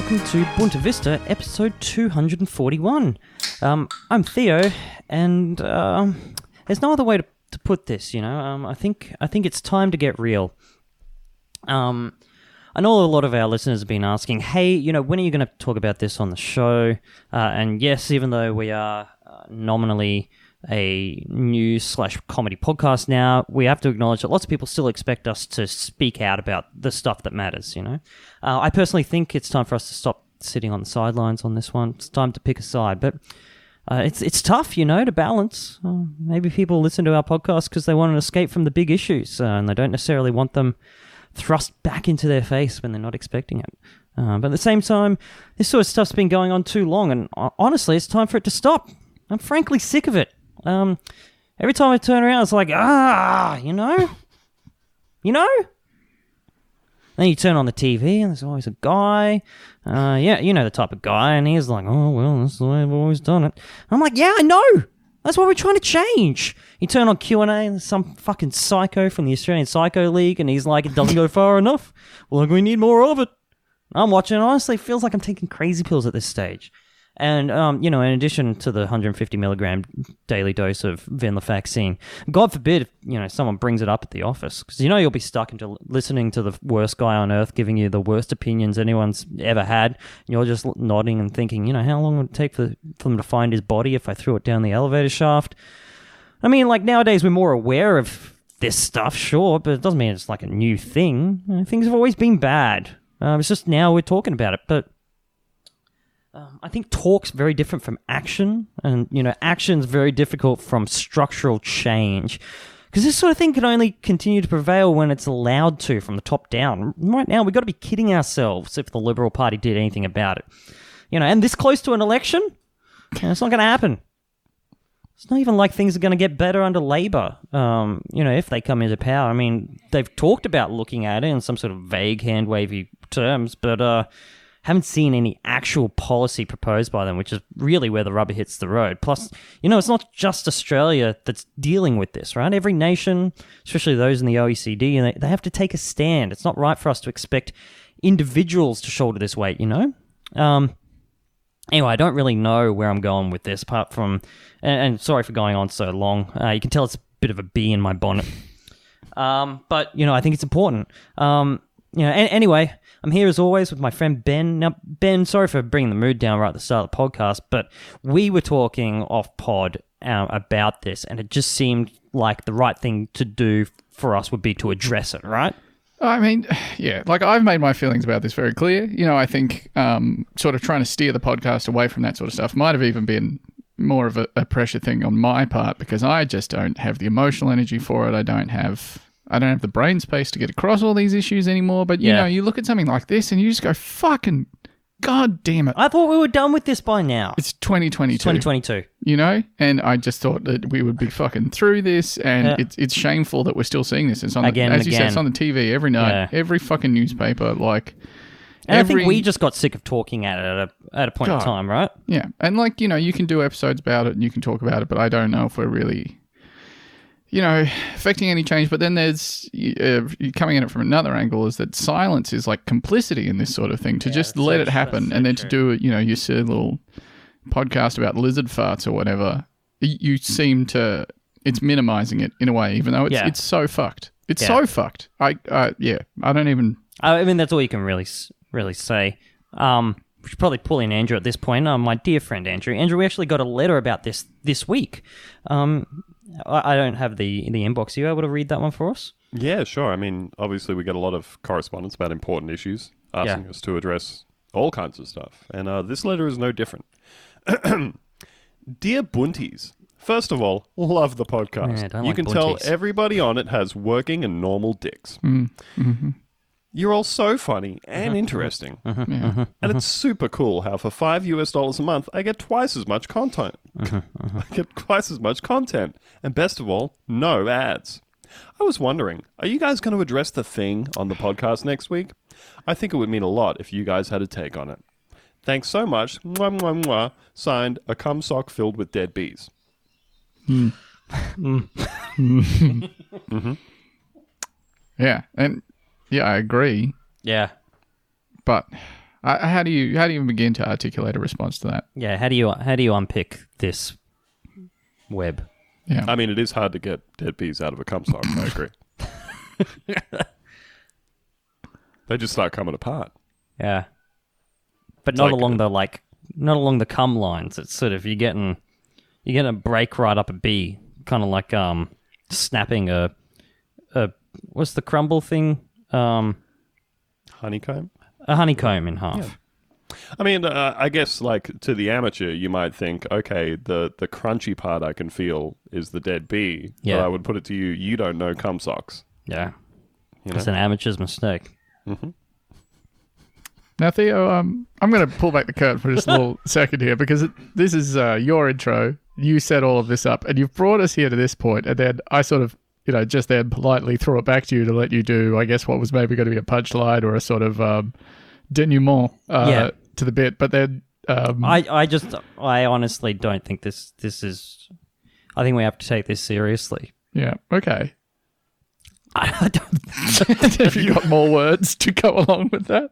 Welcome to Bunta Vista, episode 241. Um, I'm Theo, and um, there's no other way to, to put this. You know, um, I think I think it's time to get real. Um, I know a lot of our listeners have been asking, "Hey, you know, when are you going to talk about this on the show?" Uh, and yes, even though we are uh, nominally a news slash comedy podcast now, we have to acknowledge that lots of people still expect us to speak out about the stuff that matters. You know, uh, I personally think it's time for us to stop sitting on the sidelines on this one. It's time to pick a side, but. Uh, it's it's tough, you know, to balance. Uh, maybe people listen to our podcast because they want an escape from the big issues, uh, and they don't necessarily want them thrust back into their face when they're not expecting it. Uh, but at the same time, this sort of stuff's been going on too long, and uh, honestly, it's time for it to stop. I'm frankly sick of it. Um, every time I turn around, it's like, ah, you know? You know? Then you turn on the TV, and there's always a guy. Uh, yeah, you know the type of guy, and he's like, oh, well, that's the way I've always done it. I'm like, yeah, I know! That's what we're trying to change. You turn on Q and A, and there's some fucking psycho from the Australian Psycho League, and he's like, "It doesn't go far enough. Well, we need more of it." I'm watching. and Honestly, it feels like I'm taking crazy pills at this stage. And um, you know, in addition to the 150 milligram daily dose of venlafaxine, God forbid, you know, someone brings it up at the office because you know you'll be stuck into listening to the worst guy on earth giving you the worst opinions anyone's ever had. You're just nodding and thinking, you know, how long would it take for, for them to find his body if I threw it down the elevator shaft? I mean, like nowadays we're more aware of this stuff, sure, but it doesn't mean it's like a new thing. Things have always been bad. Uh, it's just now we're talking about it, but um, I think talk's very different from action, and you know, action's very difficult from structural change. Because this sort of thing can only continue to prevail when it's allowed to from the top down. Right now, we've got to be kidding ourselves if the Liberal Party did anything about it. You know, and this close to an election, you know, it's not going to happen. It's not even like things are going to get better under Labor. Um, you know, if they come into power. I mean, they've talked about looking at it in some sort of vague, hand wavy terms, but uh, haven't seen any actual policy proposed by them, which is really where the rubber hits the road. Plus, you know, it's not just Australia that's dealing with this, right? Every nation, especially those in the OECD, they have to take a stand. It's not right for us to expect individuals to shoulder this weight, you know? Um, anyway, I don't really know where I'm going with this, apart from, and, and sorry for going on so long. Uh, you can tell it's a bit of a bee in my bonnet. Um, but, you know, I think it's important. Um, you know, a- anyway, I'm here as always with my friend Ben. Now, Ben, sorry for bringing the mood down right at the start of the podcast, but we were talking off pod uh, about this, and it just seemed like the right thing to do for us would be to address it, right? I mean, yeah, like I've made my feelings about this very clear. You know, I think um, sort of trying to steer the podcast away from that sort of stuff might have even been more of a, a pressure thing on my part because I just don't have the emotional energy for it. I don't have I don't have the brain space to get across all these issues anymore. But you Yeah. know, you look at something like this and you just go, fucking god damn it. I thought we were done with this by now. It's 2022, 2022. you know, and I just thought that we would be fucking through this, and Yeah. it's it's shameful that we're still seeing this. It's on Again the, as you said, it's on the TV every night, Yeah. every fucking newspaper, like. And I think we just got sick of talking at it at a, at a point in time, right? Yeah, and like you know, you can do episodes about it and you can talk about it, but I don't know if we're really, you know, affecting any change. But then there's uh, coming at it from another angle is that silence is like complicity in this sort of thing. To just let so it happen so and then to do it, you know, you see a little podcast about lizard farts or whatever. You seem to it's minimizing it in a way, even though it's Yeah. it's so fucked. It's Yeah. so fucked. I uh, yeah, I don't even. I mean, that's all you can really really say. Um, we should probably pull in Andrew at this point. Um, my dear friend Andrew. Andrew, we actually got a letter about this this week. Um, I, I don't have the the inbox. Are you able to read that one for us? Yeah, sure. I mean, obviously, we get a lot of correspondence about important issues, asking Yeah. us to address all kinds of stuff. And uh, this letter is no different. Dear Bunties, first of all, love the podcast. Yeah, don't you like can tell everybody on it has working and normal dicks. You're all so funny and mm-hmm. interesting. Mm-hmm. Mm-hmm. Yeah. And it's super cool how for five US dollars a month, I get twice as much content. I get twice as much content. And best of all, no ads. I was wondering, are you guys going to address the thing on the podcast next week? I think it would mean a lot if you guys had a take on it. Thanks so much. Mwah, mwah, mwah. Signed, a cum sock filled with dead bees. Hmm. Mm. Hmm. Yeah, and yeah, I agree. Yeah. But I, how do you how do you even begin to articulate a response to that? Yeah, how do you how do you unpick this web? Yeah, I mean, it is hard to get dead bees out of a cum sock. I agree. they just start coming apart. Yeah, but not like- along the like not along the cum lines. It's sort of you're getting you're getting a break right up a bee, kind of like um snapping a a what's the crumble thing? Um, Honeycomb. a honeycomb in half. I mean, uh, I guess like to the amateur, you might think, okay, the the crunchy part I can feel is the dead bee. Yeah. But I would put it to you, you don't know cum socks. Yeah, You it's know? an amateur's mistake. Now, Theo, um, I'm going to pull back the curtain for just a little second here because it, this is uh, your intro. You set all of this up, and you've brought us here to this point, and then I sort of, you know, just then politely throw it back to you to let you do, I guess, what was maybe going to be a punchline or a sort of um, denouement uh, Yeah. to the bit. But then, um, I, I just I honestly don't think this this is. I think we have to take this seriously. yeah, okay. I don't. Have you got more words to go along with that?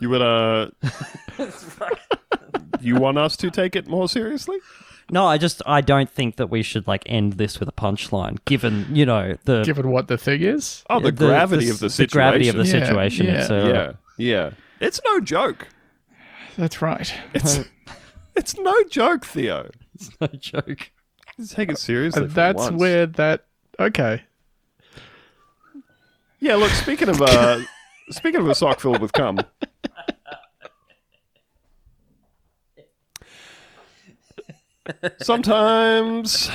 You would uh, you want us to take it more seriously? No, I just I don't think that we should like end this with a punchline, given you know the Given what the thing is? Oh, the, gravity of the situation. The gravity of the Yeah, situation. yeah, It's, uh, yeah, yeah. It's no joke. That's right. It's it's no joke, Theo. It's no joke. Take it seriously. And that's once. where that. Okay. Yeah, look. Speaking of uh, speaking of a sock filled with cum. Sometimes,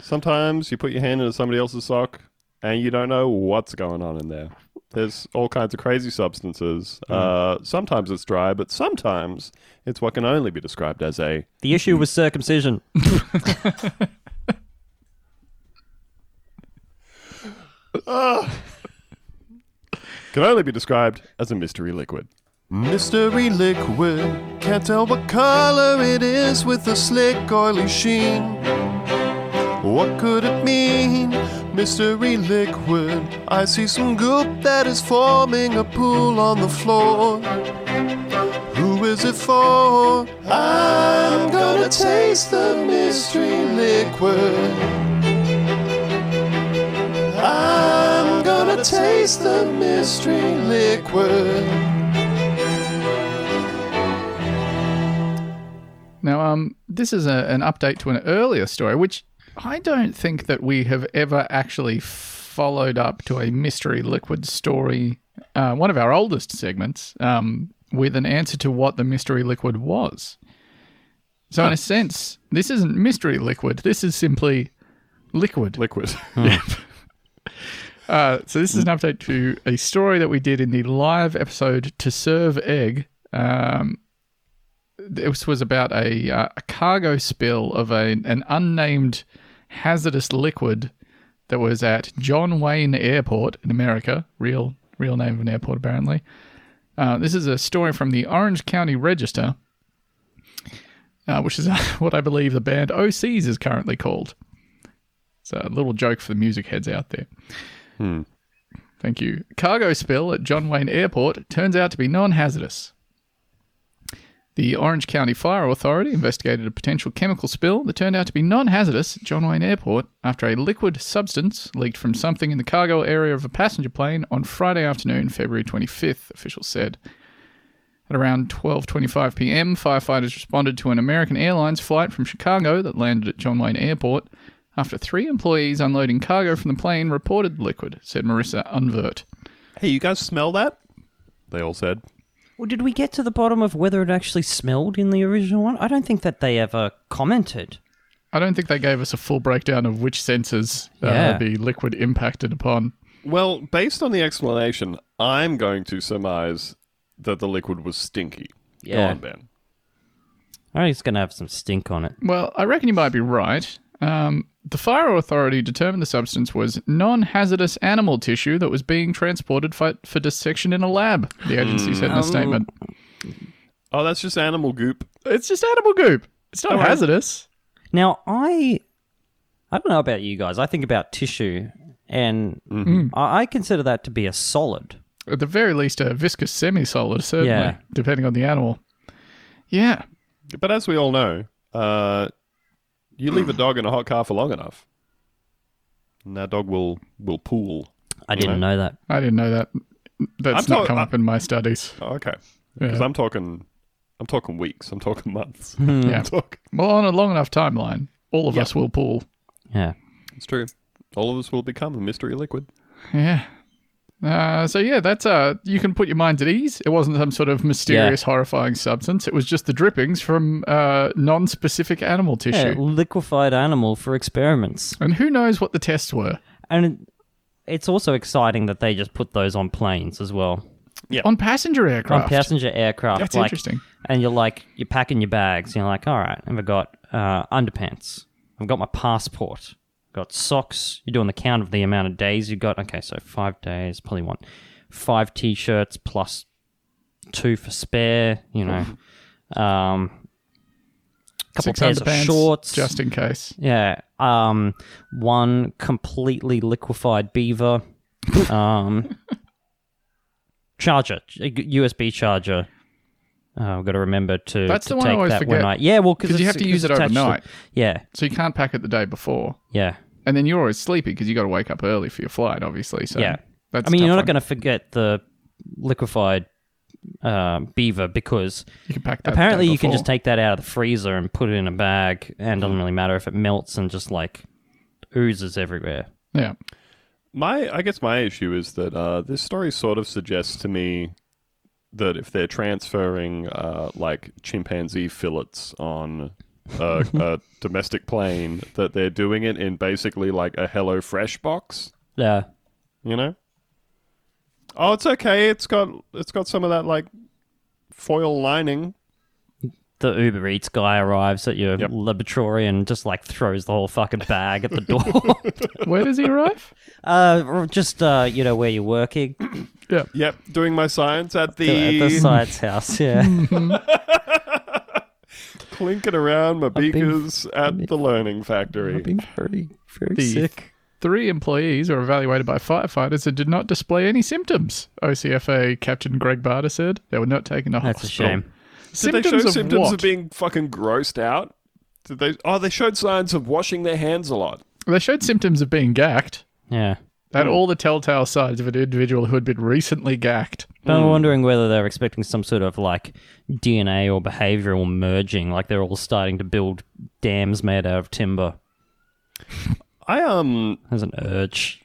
sometimes you put your hand into somebody else's sock and you don't know what's going on in there. There's all kinds of crazy substances. Uh, sometimes it's dry, but sometimes it's what can only be described as a The issue was circumcision. can only be described as a mystery liquid. Mystery liquid, can't tell what color it is with a slick, oily sheen. What could it mean? Mystery liquid, I see some goop that is forming a pool on the floor. Who is it for? I'm gonna taste the mystery liquid. I'm gonna taste the mystery liquid. Now, um, this is a, an update to an earlier story, which I don't think that we have ever actually followed up to a mystery liquid story. Uh, one of our oldest segments, um, with an answer to what the mystery liquid was. So, in a sense, this isn't mystery liquid. This is simply liquid. Liquid. Uh, so this is an update to a story that we did in the live episode to serve egg. Um, this was about a, uh, a cargo spill of a, an unnamed hazardous liquid that was at John Wayne Airport in America. Real, real name of an airport apparently. Uh, this is a story from the Orange County Register, uh, which is what I believe the band Osees is currently called. So a little joke for the music heads out there. Thank you. Cargo spill at John Wayne Airport turns out to be non hazardous. The Orange County Fire Authority investigated a potential chemical spill that turned out to be non hazardous at John Wayne Airport after a liquid substance leaked from something in the cargo area of a passenger plane on Friday afternoon, February 25th, officials said. At around 12:25 p.m., firefighters responded to an American Airlines flight from Chicago that landed at John Wayne Airport after three employees unloading cargo from the plane reported the liquid, said Marissa Unvert. hey, you guys smell that? They all said. Well, did we get to the bottom of whether it actually smelled in the original one? I don't think that they ever commented. I don't think they gave us a full breakdown of which senses uh, Yeah. the liquid impacted upon. Well, based on the explanation, I'm going to surmise that the liquid was stinky. Go Yeah. on, Ben. I think it's going to have some stink on it. Well, I reckon you might be right. Um, the fire authority determined the substance was non hazardous animal tissue that was being transported for, for dissection in a lab, the agency said in a statement. Oh, that's just animal goop. It's just animal goop. It's not Alright. hazardous. Now, I I don't know about you guys. I think about tissue, and Mm-hmm. I, I consider that to be a solid. At the very least, a viscous semi-solid, certainly, Yeah. depending on the animal. Yeah, But as we all know, uh, you leave a dog in a hot car for long enough, and that dog will will pool. I didn't know that. I didn't know that. That's I'm not to- come up in my studies. Oh, okay, because Yeah. I'm talking, I'm talking weeks. I'm talking months. Hmm. Yeah. I'm talking. Well, on a long enough timeline, all of Yeah. us will pool. Yeah. It's true. All of us will become a mystery liquid. Yeah. Uh, so yeah, that's uh, you can put your minds at ease. It wasn't some sort of mysterious, horrifying substance. It was just the drippings from uh, non-specific animal Yeah, tissue. liquefied animal for experiments. And who knows what the tests were? And it's also exciting that they just put those on planes as well. Yeah, On passenger aircraft. On passenger aircraft. That's like, interesting. And you're like, you're packing your bags. You're like, all right, I've got uh, underpants. I've got my passport. Got socks. You're doing the count of the amount of days you've got. Okay, so five days. Probably want five t-shirts plus two for spare. You know, um, couple Six pairs of underpants, shorts. just in case. Yeah. Um, one completely liquefied beaver. Um, charger, USB charger. Uh, I've got to remember to, That's to the one I take always that forget. when I. Yeah, well, because you have to use it overnight. Yeah, So you can't pack it the day before, yeah, and then you're always sleepy because you got to wake up early for your flight, obviously. So yeah. that's I mean, you're not going to forget the liquefied uh, beaver because You can pack that. apparently you can just take that out of the freezer and put it in a bag, and it doesn't really matter if it melts and just like oozes everywhere. Yeah. My, I guess my issue is that uh, this story sort of suggests to me that if they're transferring uh, like chimpanzee fillets on a, a domestic plane, that they're doing it in basically like a Hello Fresh box. Yeah. You know? Oh, it's okay. It's got it's got some of that like foil lining. The Uber Eats guy arrives at your Yep. laboratory and just like throws the whole fucking bag at the door. Where does he arrive? uh, just uh, you know where you're working yeah. Yep, doing my science at at the, the science house. Yeah, clinking around my been- beakers at the learning factory. being very very The sick. Three employees were evaluated by firefighters and did not display any symptoms. OCFA Captain Greg Barta said they were not taken to That's a shame. Did Symptoms they show of symptoms what? of being fucking grossed out? Did they? Oh, they showed signs of washing their hands a lot. They showed symptoms of being gacked. Yeah. They had all the telltale signs of an individual who had been recently gacked. I'm wondering whether they're expecting some sort of like DNA or behavioral merging, like they're all starting to build dams made out of timber. I um, There's an urge.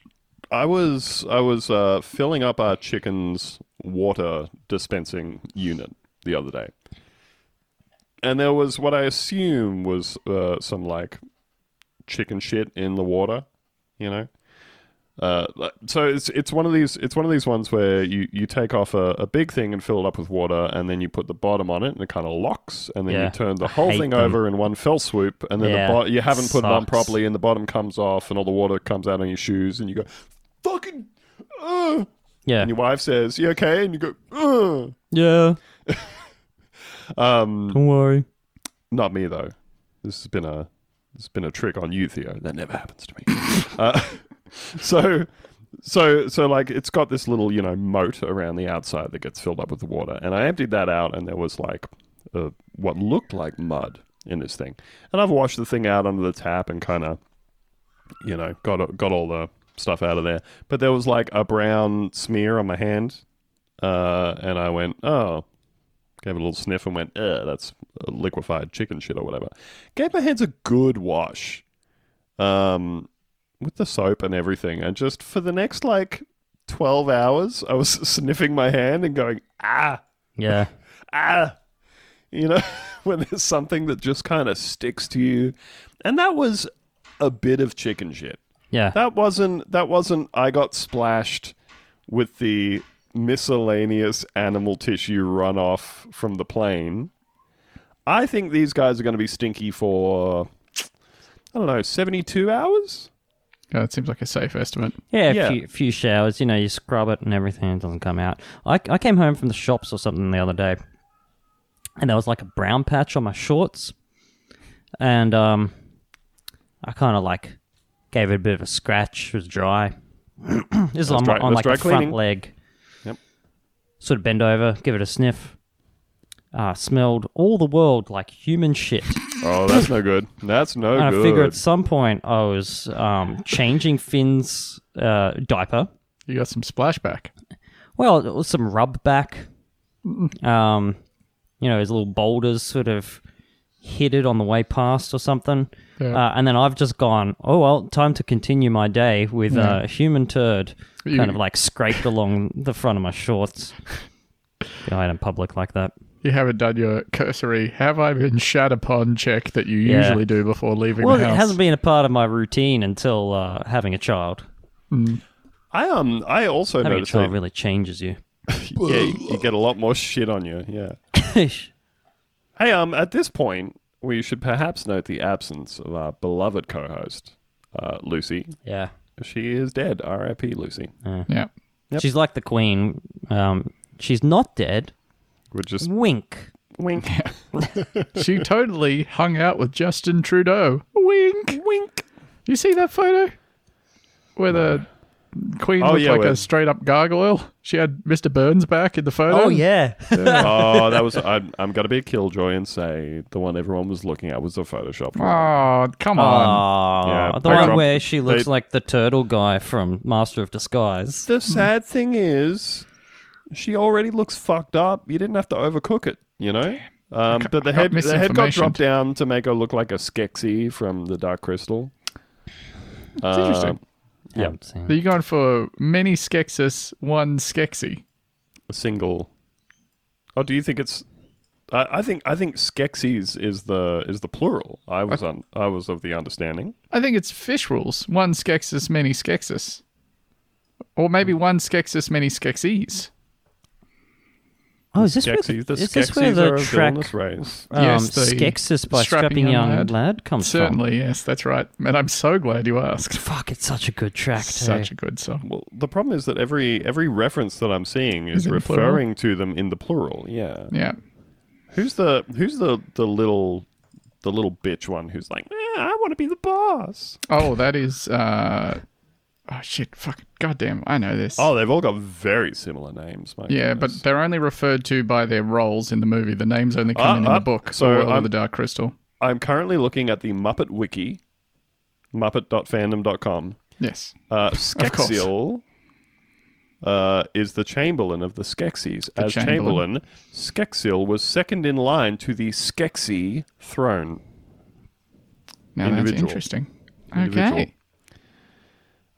I was I was uh, filling up our chicken's water dispensing unit the other day, and there was what I assume was uh, some like chicken shit in the water, you know. Uh, so it's it's one of these it's one of these ones where you, you take off a, a big thing and fill it up with water and then you put the bottom on it and it kind of locks and then Yeah. you turn the whole thing them. over in one fell swoop and then Yeah, the bo- you haven't put it on properly and the bottom comes off and all the water comes out on your shoes and you go fucking uh, Yeah. and your wife says you okay and you go uh. Yeah. Um Don't worry. not me though. This has been a this has been a trick on you Theo. That never happens to me. Uh, so so so like it's got this little you know moat around the outside that gets filled up with the water. And i emptied that out and there was like uh, what looked like mud in this thing. And i've washed the thing out under the tap and kind of you know got got all the stuff out of there. But there was like a brown smear on my hand uh, and i went oh gave it a little sniff and went uh, that's liquefied chicken shit or whatever gave my hands a good wash um with the soap and everything. And just for the next like 12 hours, I was sniffing my hand and going, ah, Yeah. ah. You know, when there's something that just kind of sticks to you. And that was a bit of chicken shit. Yeah. That wasn't, that wasn't, I got splashed with the miscellaneous animal tissue runoff from the plane. I think these guys are going to be stinky for, I don't know, 72 hours? Yeah, that seems like a safe estimate. Yeah, a Yeah. few, few showers. You know, you scrub it and everything. It doesn't come out. I, I came home from the shops or something the other day, and there was like a brown patch on my shorts, and um, I kind of like gave it a bit of a scratch. It was dry. this is on, my, dry- on like dry the front leg. Sort of bend over, give it a sniff. Uh, smelled all the world like human shit. Oh, that's no good. That's no good. I figure at some point I was um, changing Finn's uh, diaper. You got some splashback. Well, it was some rub back. Um, you know, his little boulders sort of hit it on the way past or something. Yeah. Uh, and then I've just gone, oh, well, time to continue my day with Yeah. a human turd You- kind of like scraped along the front of my shorts. Go out in public like that. You haven't done your cursory have I been shat upon check that you Yeah. usually do before leaving Well, the it hasn't been a part of my routine until uh, having a child. I um I also Having a child that really changes you. yeah, you, you get a lot more shit on you. Yeah. Hey, um, at this point, we should perhaps note the absence of our beloved co-host, uh, Lucy. yeah. She is dead. R.I.P. Lucy. yeah. Yep. She's like the queen. Um, she's not dead. We're just Wink. wink, She totally hung out with Justin Trudeau. Wink. wink. You see that photo? Where the Queen Oh, looked yeah, like where- a straight up gargoyle. She had Mr. Burns back in the photo. Oh, yeah. oh, that was. I'm, I'm gonna be a killjoy and say the one everyone was looking at was a Photoshop. one. Oh, come on. Oh, Yeah, the one dropped- where she looks they- like the turtle guy from Master of Disguise. The sad thing is, she already looks fucked up. You didn't have to overcook it, you know. Um, but the head, the head got dropped down to make her look like a Skeksis from the Dark Crystal. It's interesting. I haven't seen Are you going for many Skeksis, one Skeksy? A single. Oh, do you think it's? I, I think I think Skeksis is the is the plural. I was on. I was of the understanding. I think it's fish rules. One Skeksis, many Skeksis. Or maybe hmm. one Skeksis, many Skeksies. Oh, is this where, Skeksis. The is this where Skeksis the are a track villainous race. um, Yes, the Skeksis by strapping Strapping young Young lad. Lad, comes Certainly, yes, that's right. And I'm so glad you asked. Fuck, it's such a good track, too. Such a good song. Well, the problem is that every every reference that I'm seeing is Is referring to them in the plural. Yeah. Yeah. Who's the who's the the little the little bitch one who's like, "Eh, I want to be the boss. Oh, that is. uh Oh shit! Fuck! Goddamn! I know this. Oh, they've all got very similar names. My yeah, but they're only referred to by their roles in the movie. The names only come Uh, in in uh, the book. so I'm- of the Dark Crystal. I'm currently looking at the Muppet Wiki, Muppet.fandom.com. Yes. Uh. Skeksil uh, is the Chamberlain of the Skeksis. The As Chamberlain. Chamberlain, was second in line to the Skeksi throne. Now that's interesting. Individual. Okay.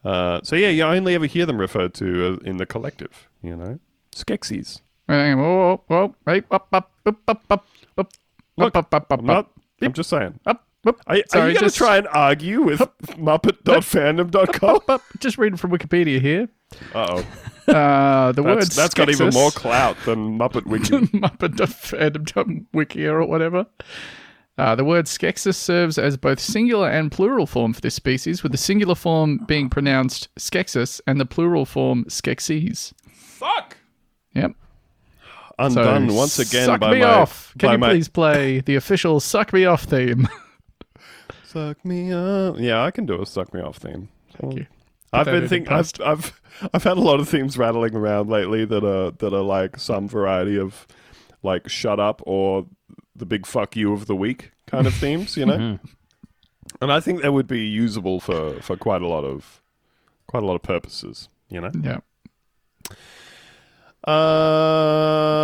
Uh, so yeah, you only ever hear them referred to uh, in the collective. You know, Skeksis. Wait, hang on. Whoa, whoa, whoa. Hey, up, up, up, up, up, up, Look, up, up, up, I'm not. I'm just saying. up, up. Are, are Sorry, you going to just- try and argue with Muppet.fandom.com? up, up. Just reading from Wikipedia here. Uh oh, Uh, the word that's, that's got even more clout than Muppet Wiki. Muppet Wiki or whatever. Uh, the word Skeksis serves as both singular and plural form for this species, with the singular form being pronounced Skeksis and the plural form Skeksis. Fuck. Yep. So, Undone once again Suck by my. Suck me my. off. Can by you my- please play the official "Suck Me Off" theme? Suck me up. Yeah, I can do a suck me off theme. Thank you. I've been thinking. I've, I've I've had a lot of themes rattling around lately that are that are like some variety of like shut up or the big fuck you of the week kind of themes, you know. Mm-hmm. And I think that would be usable for for quite a lot of quite a lot of purposes, you know. Yeah. Uh,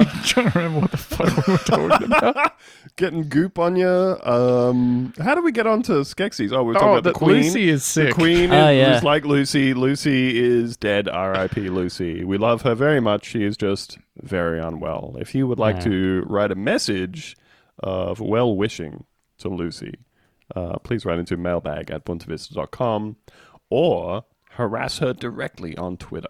I'm trying to remember what the fuck we were talking about. getting goop on you. Um, how do we get onto Skeksis? Oh, we're talking oh, about the that Queen. Lucy is sick. The. Queen Oh, is, yeah. is like Lucy. Lucy is dead. R.I.P. Lucy. We love her very much. She is just very unwell. If you would like Yeah. to write a message of well wishing to Lucy, uh, please write into mailbag at buntavista.com or harass her directly on Twitter.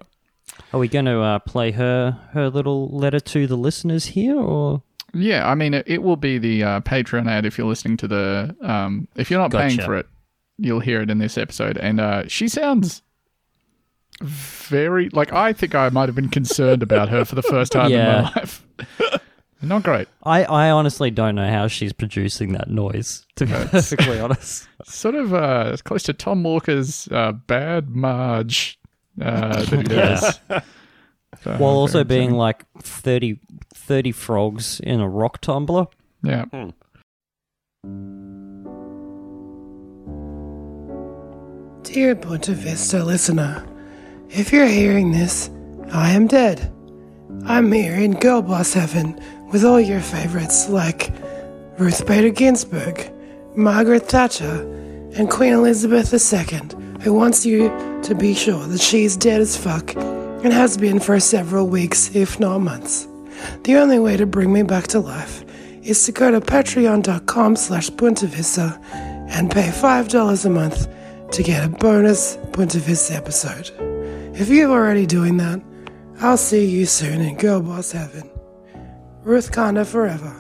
Are we going to uh, play her her little letter to the listeners here, or Yeah, I mean, it, it will be the uh, Patreon ad if you're listening to the. Um, if you're not paying for it, you'll hear it in this episode. And uh, she sounds very like I think I might have been concerned about her for the first time in my life. Not great. I, I honestly don't know how she's producing that noise. To be perfectly honest, Sort of uh, close to Tom Walker's uh, "Bad Marge" uh, that he does. So, While also being upsetting. like 30, 30 frogs in a rock tumbler. yeah. Hmm. Dear Bunta Vista listener, if you're hearing this, I am dead. I'm here in Girl Boss Heaven with all your favorites like Ruth Bader Ginsburg, Margaret Thatcher, and Queen Elizabeth II, who wants you to be sure that she's dead as fuck and has been for several weeks, if not months. The only way to bring me back to life is to go to patreon.com slash Vista and pay $5 a month to get a bonus Vista episode. If you're already doing that, I'll see you soon in Girl Boss Heaven. Ruth Conda forever.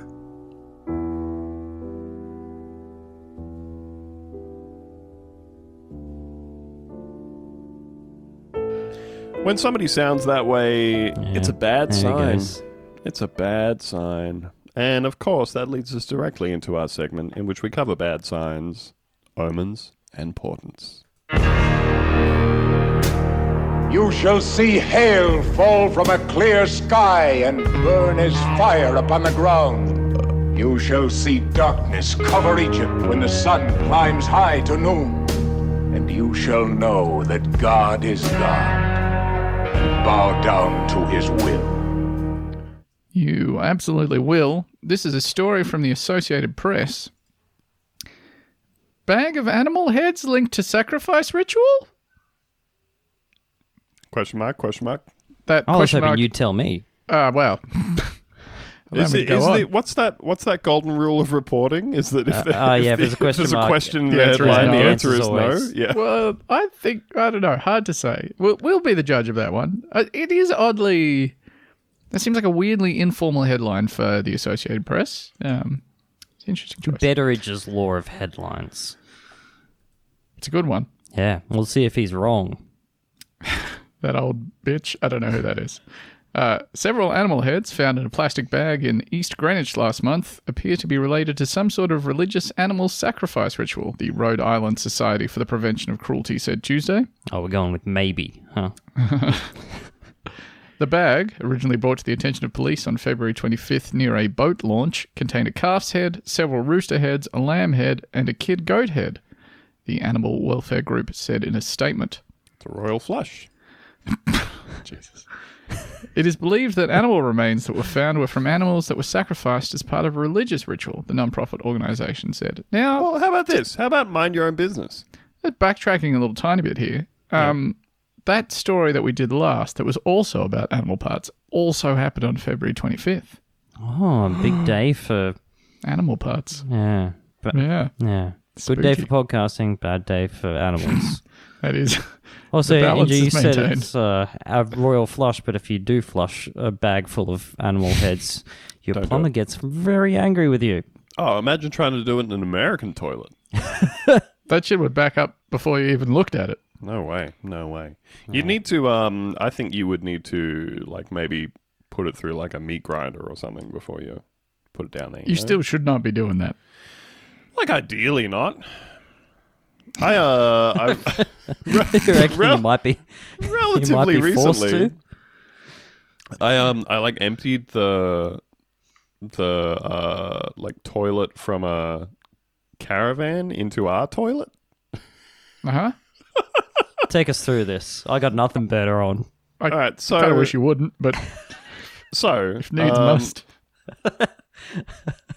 When somebody sounds that way, it's a bad there sign. It's a bad sign. And of course, that leads us directly into our segment in which we cover bad signs, omens, and portents. You shall see hail fall from a clear sky and burn as fire upon the ground. You shall see darkness cover Egypt when the sun climbs high to noon. And you shall know that God is God. And bow down to his will. You absolutely will. This is a story from the Associated Press. Bag of animal heads linked to sacrifice ritual? Question mark, question mark. That I was question hoping mark. you'd tell me. Ah, well. Allow Is me it, to go is on. the, what's that? What's that golden rule of reporting? Is that if, Uh, there- uh, yeah, if, if there's a question there's a question in the the answer is headline, no. the answer is Answer's no. Yeah. Well, I think I don't know. Hard to say. We'll, we'll be the judge of that one. Uh, It is oddly. That seems like a weirdly informal headline for the Associated Press. Um, it's an interesting choice. Betteridge's law of headlines. It's a good one. Yeah, we'll see if he's wrong. That old bitch. I don't know who that is. Uh, several animal heads found in a plastic bag in East Greenwich last month appear to be related to some sort of religious animal sacrifice ritual, the Rhode Island Society for the Prevention of Cruelty said Tuesday. Oh, we're going with maybe, huh? The bag, originally brought to the attention of police on February 25th near a boat launch, contained a calf's head, several rooster heads, a lamb head, and a kid goat head, the animal welfare group said in a statement. It's a royal flush. Jesus. It is believed that animal remains that were found were from animals that were sacrificed as part of a religious ritual, the non-profit organization said. Now, Well, how about this? How about mind your own business? backtracking a little tiny bit here, um, that story that we did last that was also about animal parts also happened on February 25th. Oh, a big day for Animal parts. yeah, but Yeah, yeah, good day for podcasting, bad day for animals. that is. Also, The balance Andrew, you is said it's uh, a royal flush, but if you do flush a bag full of animal heads, your Don't do plumber it. gets very angry with you. Oh, imagine trying to do it in an American toilet. That shit would back up before you even looked at it. No way. No way. You'd need to. Um, I think you would need to like maybe put it through like a meat grinder or something before you put it down there. You know? still should not be doing that. like ideally not. I uh, I you reckon Rel- you might be relatively be forced recently. to? I um I like emptied the the uh like toilet from a caravan into our toilet. Uh huh. take us through this? I got nothing better on. I All right, so kind of wish you wouldn't, but so if needs um, must.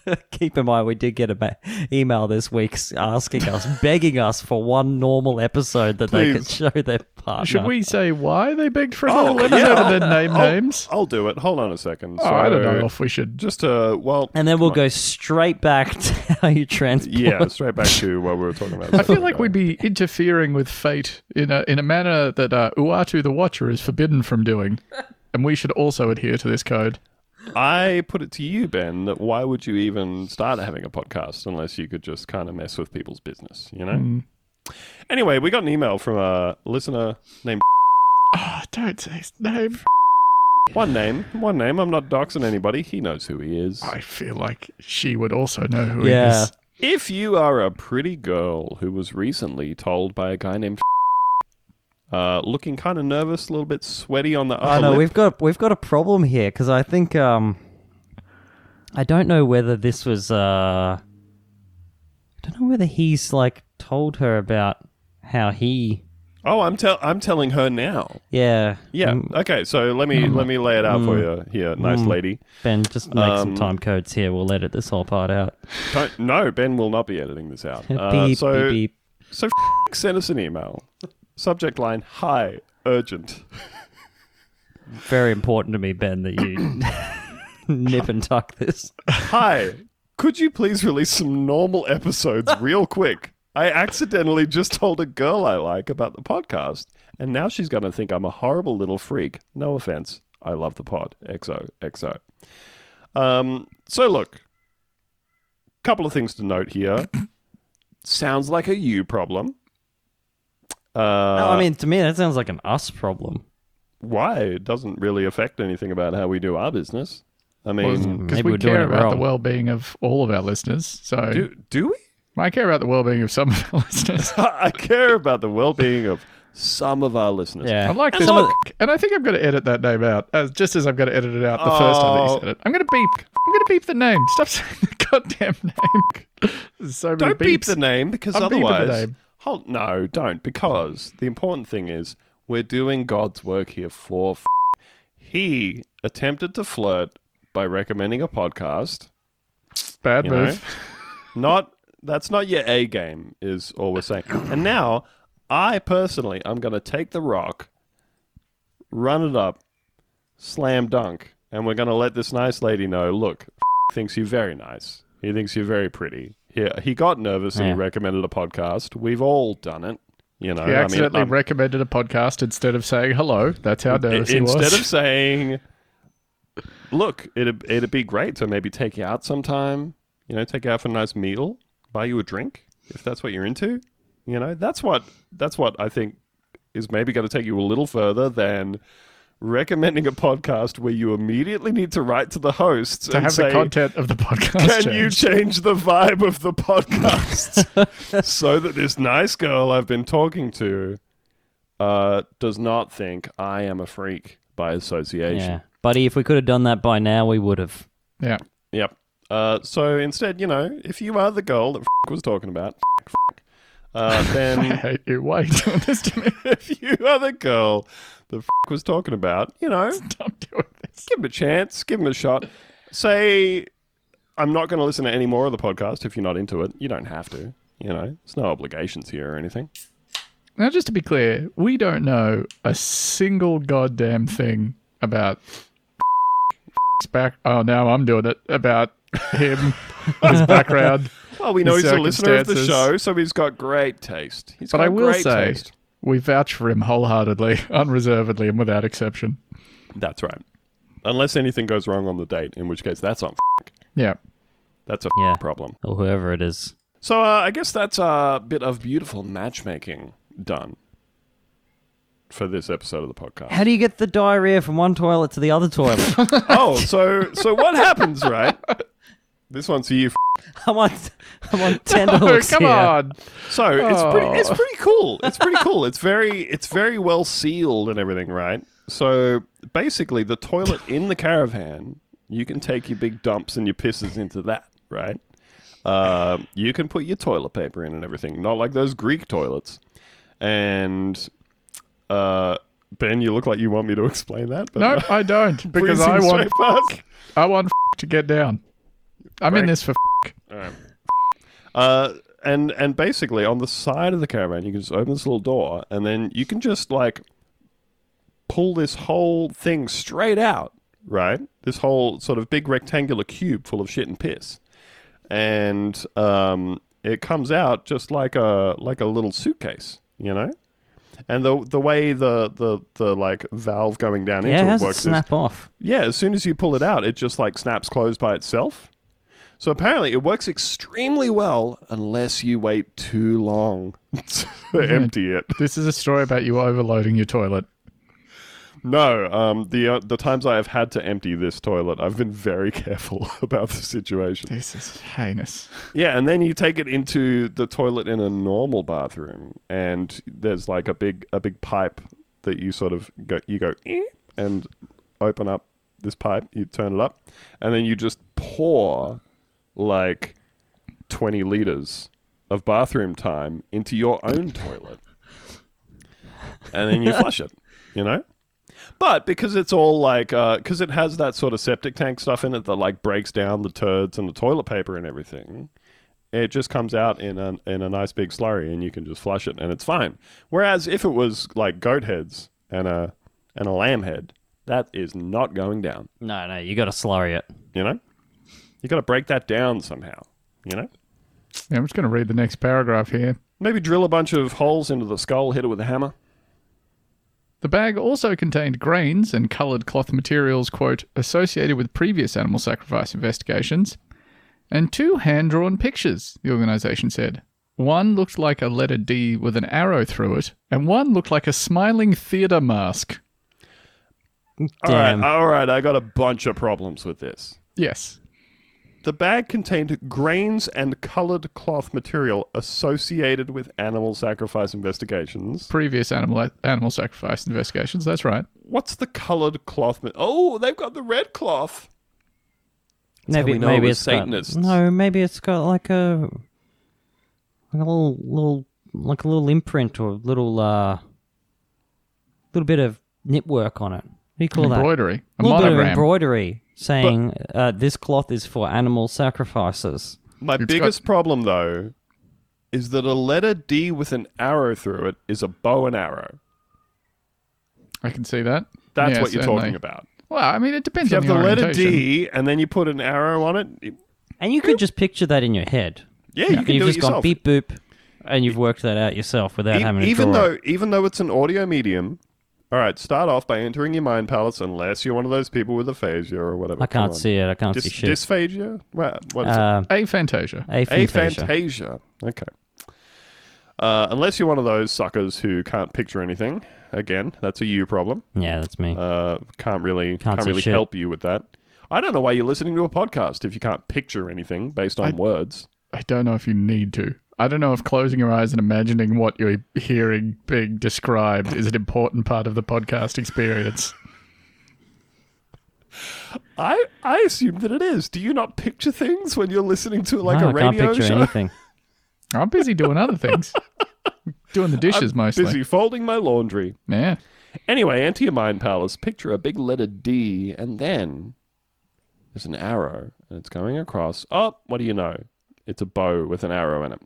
Keep in mind, we did get a ba- email this week asking us, begging us for one normal episode that they could show their partner. Should we say why they begged for a Oh, normal yeah. and then name I'll- names? I'll do it. Hold on a second. Oh, I don't know if we should. Just uh, well, And then we'll on. go straight back to how you transport. Yeah, straight back to what we were talking about. I feel like we'd be interfering with fate in a in a manner that uh, Uatu the Watcher is forbidden from doing, and we should also adhere to this code. I put it to you, Ben, that why would you even start having a podcast unless you could just kind of mess with people's business, you know? Hmm. Anyway, we got an email from a listener named Oh, don't say his name. one name, one name. I'm not doxing anybody. He knows who he is. I feel like she would also know who Yeah. he is. If you are a pretty girl who was recently told by a guy named uh, looking kind of nervous, a little bit sweaty on the I know lip. we've got we've got a problem here because I think um, I don't know whether this was uh, I don't know whether he's like told her about how he Oh, I'm tell I'm telling her now. yeah Yeah. Mm, Okay. So let me let me lay it out for you here, nice Mm. lady. Ben just make some Um, time codes here. We'll edit this whole part out. No, Ben will not be editing this out. Uh, so beep beep. so f- send us an email. Subject line: Hi, urgent. Very important to me, Ben, that you nip and tuck this. Hi, could you please release some normal episodes real quick? I accidentally just told a girl I like about the podcast, and now she's going to think I'm a horrible little freak. No offense. I love the pod. XO, XO. Um, so, look, couple of things to note here. Sounds like a you problem. Uh, no, I mean to me that sounds like an us problem. why? It doesn't really affect anything about how we do our business. I mean, Because Maybe we we're care it about the well-being of all of our listeners. So do, do we? I care about the well-being of some of our listeners. I care about the well-being of some of our listeners. Yeah, I like And this, some of and I think I'm going to edit that name out, as just as I'm going to edit it out the first time that Oh. you said it. I'm going to beep. I'm going to beep the name. Stop saying the goddamn name. There's so many Don't beep the name because I'm otherwise, name. Hold no, don't because the important thing is we're doing God's work here for. F- he attempted to flirt by recommending a podcast. Bad You know? move. Not that's not your A game, is all we're saying. And now, I personally, I'm going to take the rock, run it up, slam dunk, and we're going to let this nice lady know. Look, thinks you're very nice. He thinks you're very pretty. He, he got nervous and he recommended a podcast. We've all done it. You know, He accidentally I'm- recommended a podcast instead of saying hello. That's how nervous he was. instead of saying, "Look, it'd it'd be great to maybe take you out sometime. You know, take you out for a nice meal, buy you a drink if that's what you're into. You know, that's what that's what I think is maybe going to take you a little further than." Recommending a podcast where you immediately need to write to the hosts to and have say, the content of the podcast. can you change the vibe of the podcast so that this nice girl I've been talking to uh, does not think I am a freak by association? yeah, buddy. If we could have done that by now, we would have. Yeah. Yep. Uh, so instead, you know, if you are the girl that f- was talking about, f- f- uh, I then hate you. Why are you doing this to me? if you are the girl that f- was talking about, you know, Stop doing this. give him a chance, give him a shot. Say, I'm not going to listen to any more of the podcast if you're not into it. You don't have to. You know, there's no obligations here or anything. Now, just to be clear, we don't know a single goddamn thing about back. Oh, now I'm doing it about him, his background. Well, we know he's a listener of the show, so he's got great taste. He's But got I will great say, taste. We vouch for him wholeheartedly, unreservedly, and without exception. That's right. Unless anything goes wrong on the date, in which case that's on. F- Yeah. that's a Yeah. problem. Or whoever it is. So uh, I guess that's a bit of beautiful matchmaking done for this episode of the podcast. How do you get the diarrhea from one toilet to the other toilet? oh, so so what happens, right? This one's for you. F- I'm on, I'm on Oh, tenterhooks come here. on. So it's pretty it's Oh. pretty cool. It's pretty cool. It's very it's very well sealed and everything, right? So basically, the toilet in the caravan, you can take your big dumps and your pisses into that, right? Uh, you can put your toilet paper in and everything, not like those Greek toilets. And uh, Ben, you look like you want me to explain that, but No, I don't. Because I want, straight past. I want to get down. I'm in this for Uh, and and basically on the side of the caravan, you can just open this little door, and then you can just like pull this whole thing straight out, right? This whole sort of big rectangular cube full of shit and piss, and um, it comes out just like a like a little suitcase, you know. And the the way the the the like valve going down Yeah, into how it does it works is off? yeah, as soon as you pull it out, it just like snaps closed by itself. So apparently, it works extremely well unless you wait too long to empty it. This is a story about you overloading your toilet. No, um, the uh, the times I have had to empty this toilet, I've been very careful about the situation. This is heinous. Yeah, and then you take it into the toilet in a normal bathroom, and there's like a big a big pipe that you sort of go you go and open up this pipe. You turn it up, and then you just pour like twenty liters of bathroom time into your own toilet, and then you flush it. You know. But because it's all like, uh, because it has that sort of septic tank stuff in it that like breaks down the turds and the toilet paper and everything, it just comes out in a in a nice big slurry, and you can just flush it, and it's fine. Whereas if it was like goat heads and a and a lamb head, that is not going down. No, no, you got to slurry it. You know, you got to break that down somehow. You know, Yeah, I'm just going to read the next paragraph here. maybe drill a bunch of holes into the skull, hit it with a hammer. The bag also contained grains and coloured cloth materials, quote, associated with previous animal sacrifice investigations, and two hand drawn pictures, the organisation said. One looked like a letter D with an arrow through it, and one looked like a smiling theatre mask. All Damn. right, all right, I got a bunch of problems with this. Yes. The bag contained grains and colored cloth material associated with animal sacrifice investigations. Previous animal animal sacrifice investigations, that's right. What's the colored cloth? Ma- oh, they've got the red cloth. how maybe we know maybe it it's was got, no, maybe it's got like a like a little little like a little imprint or a little uh little bit of knitwork on it. What do you call that? Embroidery. A A little bit of embroidery saying uh, this cloth is for animal sacrifices. My It's biggest problem, though, is that a letter D with an arrow through it is a bow and arrow. I can see that. That's Yeah, what you're certainly. talking about. Well, I mean, it depends If you on have the letter. D and then you put an arrow on it, it- And you could just picture that in your head. yeah, you And can you've do it just gone yourself. beep boop, and you've worked that out yourself without E- having to even draw though it. even though it's an audio medium. All right, start off by entering your mind palace, unless you're one of those people with aphasia or whatever. I can't see it. I can't Dys- see shit. dysphagia? What, what is it? Uh, Aphantasia. aphantasia. Aphantasia. Okay. Uh, unless you're one of those suckers who can't picture anything, again, that's a you problem. Yeah, that's me. Uh, can't really Can't can't, see really shit. help you with that. I don't know why you're listening to a podcast if you can't picture anything based on I- words. I don't know if you need to. I don't know if closing your eyes and imagining what you're hearing being described is an important part of the podcast experience. I I assume that it is. Do you not picture things when you're listening to like No, a I can't radio picture show? anything. I'm busy doing other things. doing the dishes I'm mostly. busy folding my laundry. Yeah. Anyway, enter your mind palace. Picture a big letter D, and then there's an arrow, and it's going across. Oh, what do you know? It's a bow with an arrow in it.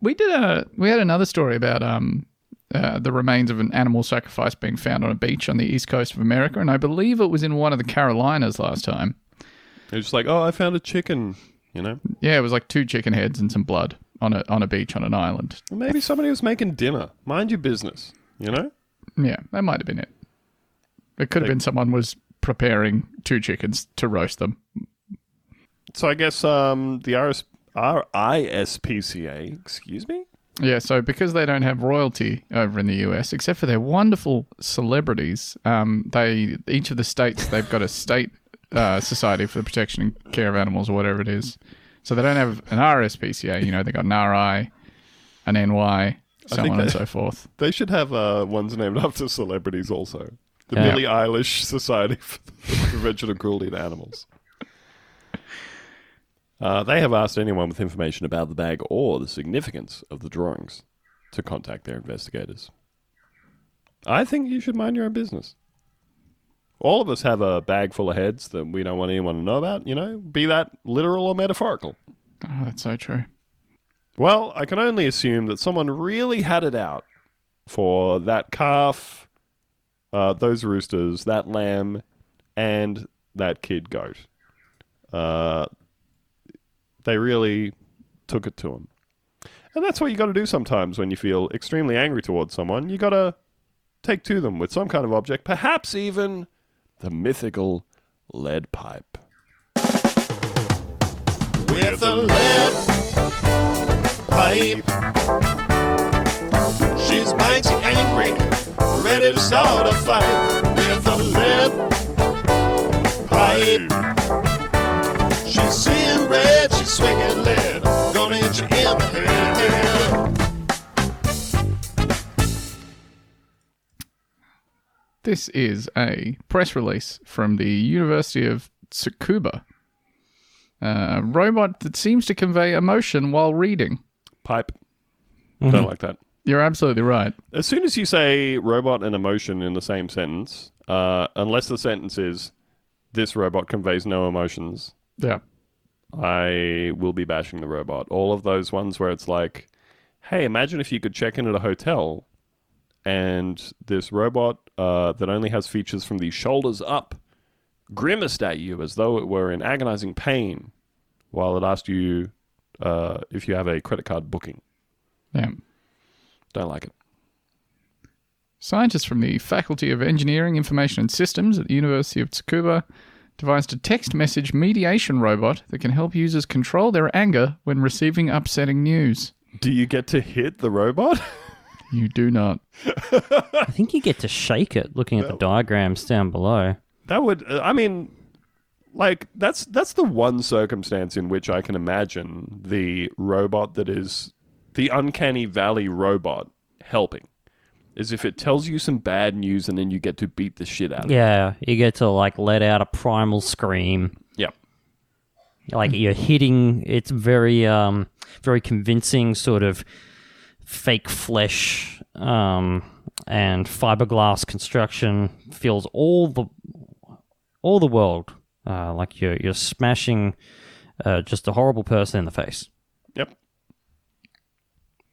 We did a we had another story about um uh, the remains of an animal sacrifice being found on a beach on the east coast of America, and I believe it was in one of the Carolinas last time. It's just like, oh, I found a chicken. You know, Yeah, it was like two chicken heads and some blood on a on a beach on an island. Maybe somebody was making dinner. Mind your business. You know. Yeah, that might have been it. It could have been someone was preparing two chickens to roast them. So I guess um, the RS, RISPCA, excuse me, Yeah, so because they don't have royalty over in the US, except for their wonderful celebrities, um, they each of the states they've got a state uh, society for the protection and care of animals or whatever it is. So they don't have an RSPCA. You know, they got an RI, an NY, so think on and so forth. they should have uh, ones named after celebrities also. The Yeah. Billie Eilish Society for the Prevention of Cruelty to Animals. Uh, they have asked anyone with information about the bag or the significance of the drawings to contact their investigators. I think you should mind your own business. All of us have a bag full of heads that we don't want anyone to know about, you know, be that literal or metaphorical. Oh, that's so true. Well, I can only assume that someone really had it out for that calf, uh, those roosters, that lamb, and that kid goat. Uh, they really took it to him. And that's what you got to do sometimes when you feel extremely angry towards someone. You got to take to them with some kind of object, perhaps even the mythical lead pipe. with a lead pipe. She's mighty angry, ready to start a fight with a lead pipe. This is a press release from the University of Tsukuba. A robot that seems to convey emotion while reading. Pipe. Mm-hmm. Don't like that. You're absolutely right. As soon as you say robot and emotion in the same sentence, uh, unless the sentence is this robot conveys no emotions, Yeah. I will be bashing the robot. All of those ones where it's like, hey, imagine if you could check in at a hotel and this robot uh, that only has features from the shoulders up grimaced at you as though it were in agonizing pain while it asked you uh, if you have a credit card booking. Yeah. Don't like it. Scientists from the Faculty of Engineering, Information and Systems at the University of Tsukuba devised a text message mediation robot that can help users control their anger when receiving upsetting news. Do you get to hit the robot? You do not. I think you get to shake it looking at the diagrams down below. That would, uh, I mean, like that's that's the one circumstance in which I can imagine the robot that is the uncanny valley robot helping is if it tells you some bad news and then you get to beat the shit out of it. Yeah, you get to like let out a primal scream. Yep. Like you're hitting it's very um very convincing sort of fake flesh um and fiberglass construction feels all the all the world uh like you're you're smashing uh, just a horrible person in the face. Yep.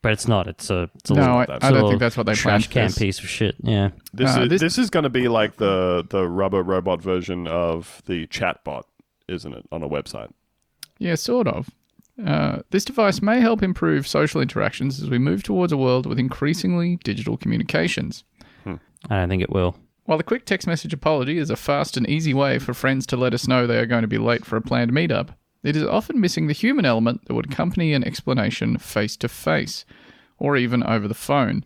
But it's not. It's a it's a No, little, I, it's I a don't little think that's what they trash can this. piece of shit. Yeah. This Uh, is this- this, is going to be like the the rubber robot version of the chatbot, isn't it, on a website? Yeah, sort of. Uh, this device may help improve social interactions as we move towards a world with increasingly digital communications. I don't think it will. While the quick text message apology is a fast and easy way for friends to let us know they are going to be late for a planned meetup, it is often missing the human element that would accompany an explanation face to face, or even over the phone.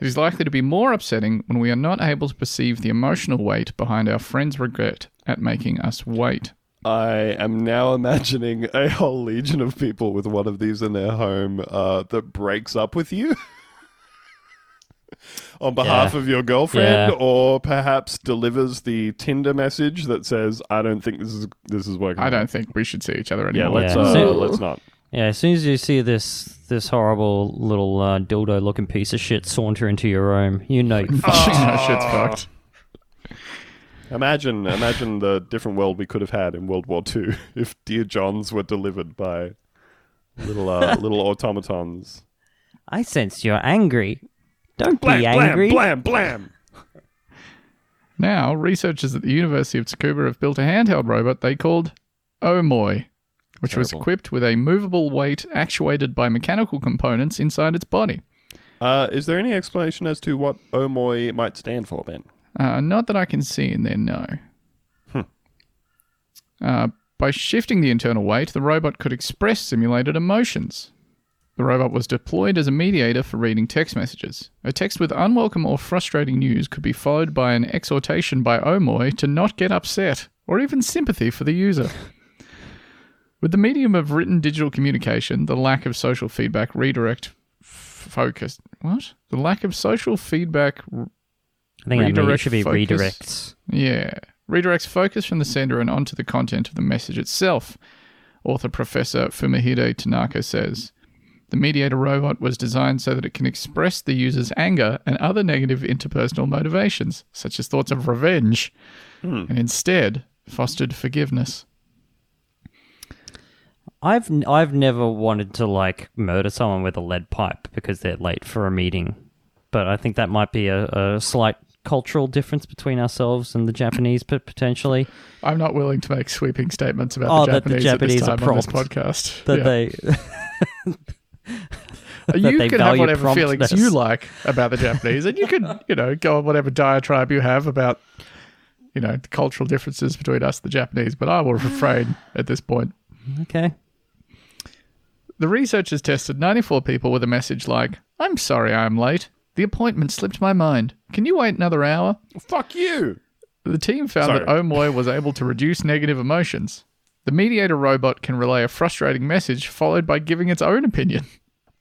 It is likely to be more upsetting when we are not able to perceive the emotional weight behind our friend's regret at making us wait. I am now imagining a whole legion of people with one of these in their home uh, that breaks up with you on behalf Yeah. of your girlfriend, Yeah. or perhaps delivers the Tinder message that says, "I don't think this is this is working." I don't think we should see each other Yeah, anymore. let's Yeah. uh, So- let's not. Yeah, as soon as you see this this horrible little uh, dildo looking piece of shit saunter into your room, you know. you fucked. no, shit's fucked. Imagine, imagine the different world we could have had in World War II if Dear Johns were delivered by little uh, little automatons. I sense you're angry. Don't Blam, be angry. blam, blam. blam. Now, researchers at the University of Tsukuba have built a handheld robot they called Omoy, which was equipped with a movable weight actuated by mechanical components inside its body. Uh, is there any explanation as to what Omoy might stand for, Ben? Uh, not that I can see in there, no. Uh, by shifting the internal weight, the robot could express simulated emotions. The robot was deployed as a mediator for reading text messages. A text with unwelcome or frustrating news could be followed by an exhortation by Omoy to not get upset, or even sympathy for the user. With the medium of written digital communication, the lack of social feedback redirect f- focus. What? The lack of social feedback I think that means it should be focus. redirects. yeah. Redirects focus from the sender and onto the content of the message itself. Author Professor Fumihide Tanaka says The mediator robot was designed so that it can express the user's anger and other negative interpersonal motivations, such as thoughts of revenge, hmm. and instead fostered forgiveness. I've n- I've never wanted to like murder someone with a lead pipe because they're late for a meeting, but I think that might be a, a slight cultural difference between ourselves and the Japanese, but potentially I'm not willing to make sweeping statements about Oh, the that the Japanese, Japanese at this time on this podcast. that Yeah. they you they can have whatever feelings you like about the Japanese, and you can, you know, go on whatever diatribe you have about, you know, the cultural differences between us and the Japanese. But I will refrain at this point. okay. The researchers tested 94 people with a message like, I'm sorry I'm late, The appointment slipped my mind. Can you wait another hour? Fuck you. The team found that Omoy was able to reduce negative emotions. The mediator robot can relay a frustrating message followed by giving its own opinion.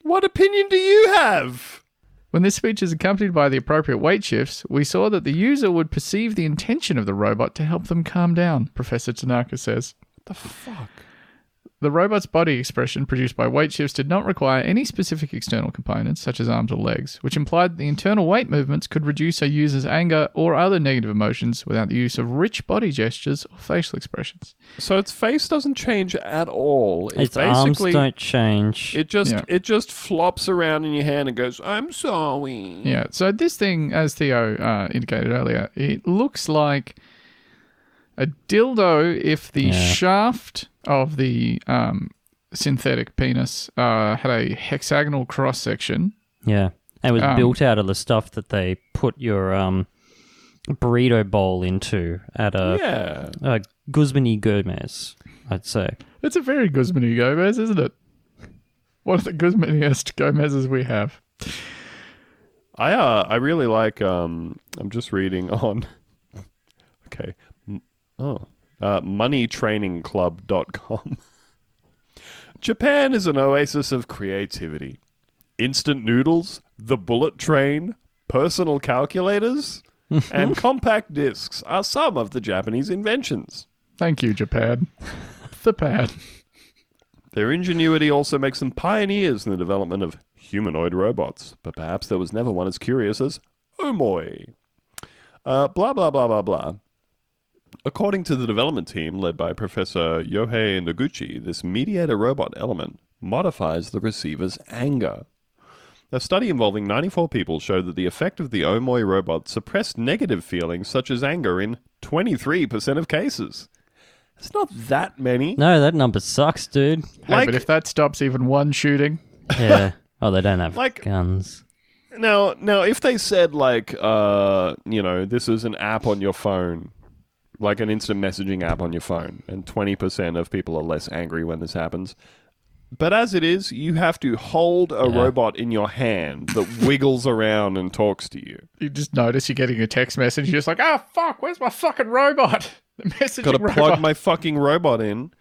What opinion do you have? When this speech is accompanied by the appropriate weight shifts, we saw that the user would perceive the intention of the robot to help them calm down, Professor Tanaka says. What The fuck? The robot's body expression produced by weight shifts did not require any specific external components, such as arms or legs, which implied that the internal weight movements could reduce a user's anger or other negative emotions without the use of rich body gestures or facial expressions. So its face doesn't change at all. It's, Its arms basically don't change. it just Yeah. it just flops around in your hand and goes, "I'm sorry." Yeah, so this thing, as Theo uh, indicated earlier, it looks like a dildo if the Yeah. shaft of the um, synthetic penis uh, had a hexagonal cross section. yeah. And it was Um, built out of the stuff that they put your um, burrito bowl into at a, Yeah. a Guzman y Gomez, I'd say. It's a very Guzman y Gomez, isn't it? One of the Guzmaniest Gomez's we have. I uh I really like um I'm just reading on Okay. Oh. Uh moneytrainingclub.com. Japan is an oasis of creativity. Instant noodles, the bullet train, personal calculators, and compact discs are some of the Japanese inventions. Thank you, Japan. the pad. Their ingenuity also makes them pioneers in the development of humanoid robots, but perhaps there was never one as curious as Omoy. Uh, blah, blah, blah, blah, blah. According to the development team led by Professor Yohei Noguchi, this mediator robot element modifies the receiver's anger. A study involving 94 people showed that the effect of the Omoy robot suppressed negative feelings such as anger in 23% of cases. It's not that many. No, that number sucks, dude. Hey, Like- but if that stops even one shooting, Yeah. oh, they don't have Like- guns. Now, now, if they said like, uh, you know, this is an app on your phone, like an instant messaging app on your phone, and twenty percent of people are less angry when this happens. But as it is, you have to hold a Yeah. robot in your hand that wiggles around and talks to you. you just notice you're getting a text message. You're just like, oh, fuck, where's my fucking robot? The messaging Got to robot. plug my fucking robot in.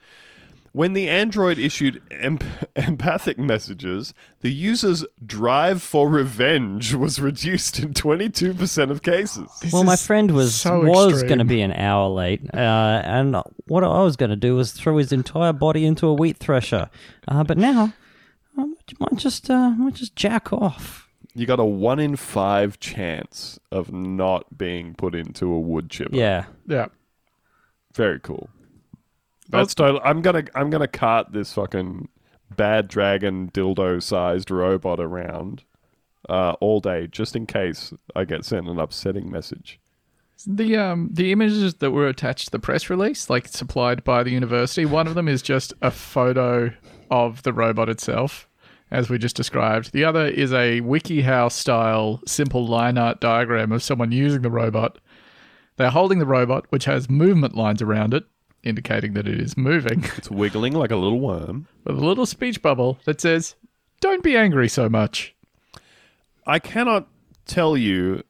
When the android issued em- empathic messages, the user's drive for revenge was reduced in 22% of cases. This Well, my friend was so was going to be an hour late, uh, and what I was going to do was throw his entire body into a wheat thresher. Uh, but now, I might just uh, might just jack off. You got a one in five chance of not being put into a wood chipper. Yeah, Yeah. very cool. That's total. I'm gonna I'm gonna cart this fucking bad dragon dildo sized robot around uh, all day just in case I get sent an upsetting message. The um the images that were attached to the press release, like supplied by the university, one of them is just a photo of the robot itself, as we just described. The other is a WikiHow style simple line art diagram of someone using the robot. They're holding the robot, which has movement lines around it, indicating that it is moving, It's wiggling like a little worm. with a little speech bubble that says, Don't be angry so much. I cannot tell you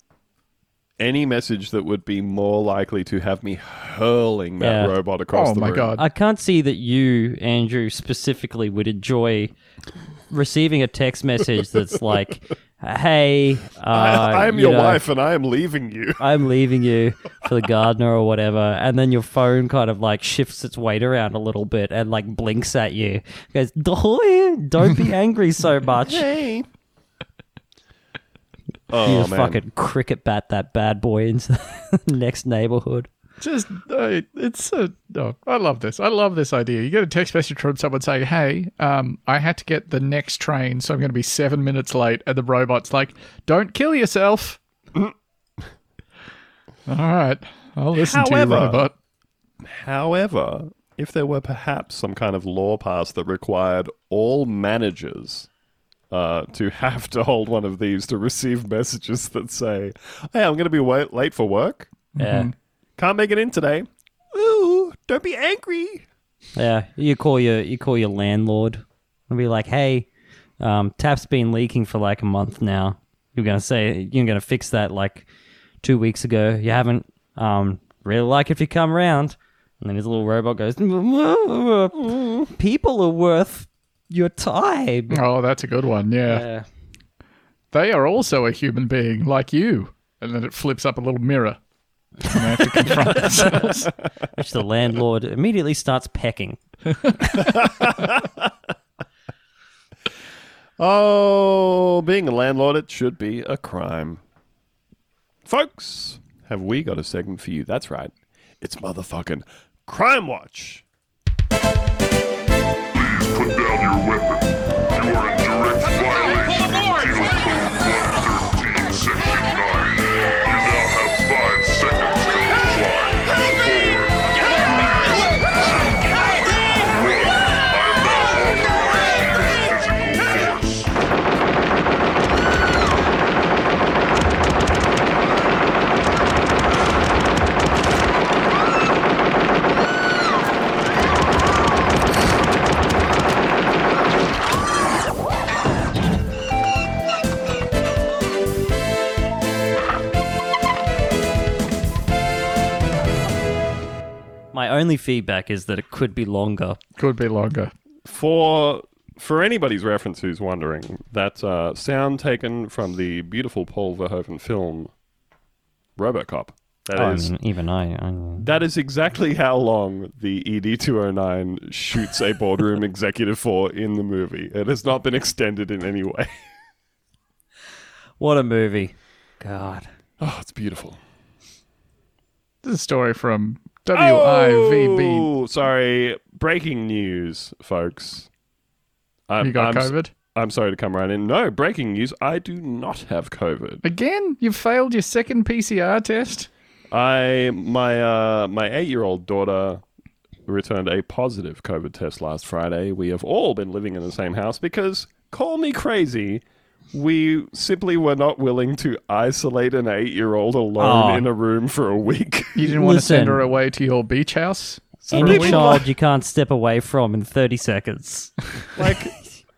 any message that would be more likely to have me hurling that Yeah. robot across Oh the my room. god. I can't see that you, Andrew, specifically would enjoy receiving a text message that's like, "Hey, uh, I, am you your know, wife and I am leaving you. I'm leaving you for the gardener or whatever, and then your phone kind of like shifts its weight around a little bit and like blinks at you. Goes, "Doy, don't be angry so much. Hey. you Oh man. fucking cricket bat that bad boy into the next neighborhood. Just, uh, it's a. Oh, I love this. I love this idea. You get a text message from someone saying, "Hey, um, I had to get the next train, so I'm going to be seven minutes late," and the robot's like, "Don't kill yourself." All right, I'll listen to you, robot. However, if there were perhaps some kind of law passed that required all managers uh, to have to hold one of these to receive messages that say, "Hey, I'm going to be wa- late for work. Yeah, Can't make it in today. Ooh, don't be angry." yeah. You call your you call your landlord and be like, "Hey, um, tap's been leaking for like a month now. You're gonna say you're gonna fix that like two weeks ago. You haven't. Um, really like if you come round. And then his little robot goes, "People are worth your time." Oh, that's a good one. Yeah. Yeah. They are also a human being like you. And then it flips up a little mirror. And they have to confront themselves. Which the landlord immediately starts pecking. Oh, being a landlord, it should be a crime. Folks, have we got a segment for you? That's right. It's motherfucking Crime Watch. Please Put down your weapon. You are in My only feedback is that it could be longer. Could be longer. For for anybody's reference who's wondering, that's uh, sound taken from the beautiful Paul Verhoeven film RoboCop. That I is even I, I that is exactly how long the ED two hundred nine shoots a boardroom executive for in the movie. It has not been extended in any way. what a movie. God. Oh, it's beautiful. This is a story from WIVB. Oh, sorry. Breaking news, folks. I'm, You got I'm, COVID? I'm sorry to come right in. No, breaking news. I do not have COVID. Again? You've failed your second PCR test? I my uh my eight year old daughter returned a positive COVID test last Friday. We have all been living in the same house because call me crazy. We simply were not willing to isolate an eight year old alone Oh. in a room for a week. You didn't want to send her away to your beach house? Any people- child you can't step away from in 30 seconds. like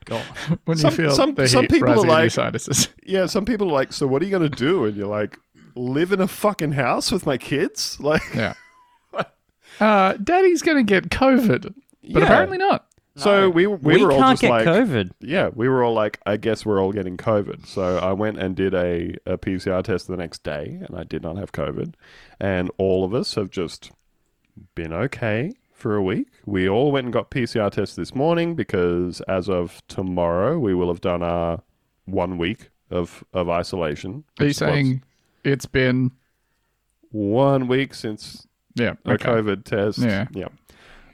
When Some- you feel some- the some heat people are rising in your like- sinuses. Yeah, some people are like, so what are you gonna do? And you're like, live in a fucking house with my kids? Like Yeah. Uh, Daddy's going to get COVID. But Yeah. apparently not. So we we, We, were all can't just get like COVID. Yeah, we were all like, I guess we're all getting COVID. So I went and did a, a PCR test the next day, and I did not have COVID. And all of us have just been okay for a week. We all went and got PCR tests this morning because as of tomorrow, we will have done our one week of, of isolation. Are you which was saying it's been. one week since Yeah. a COVID test? Yeah. Yeah.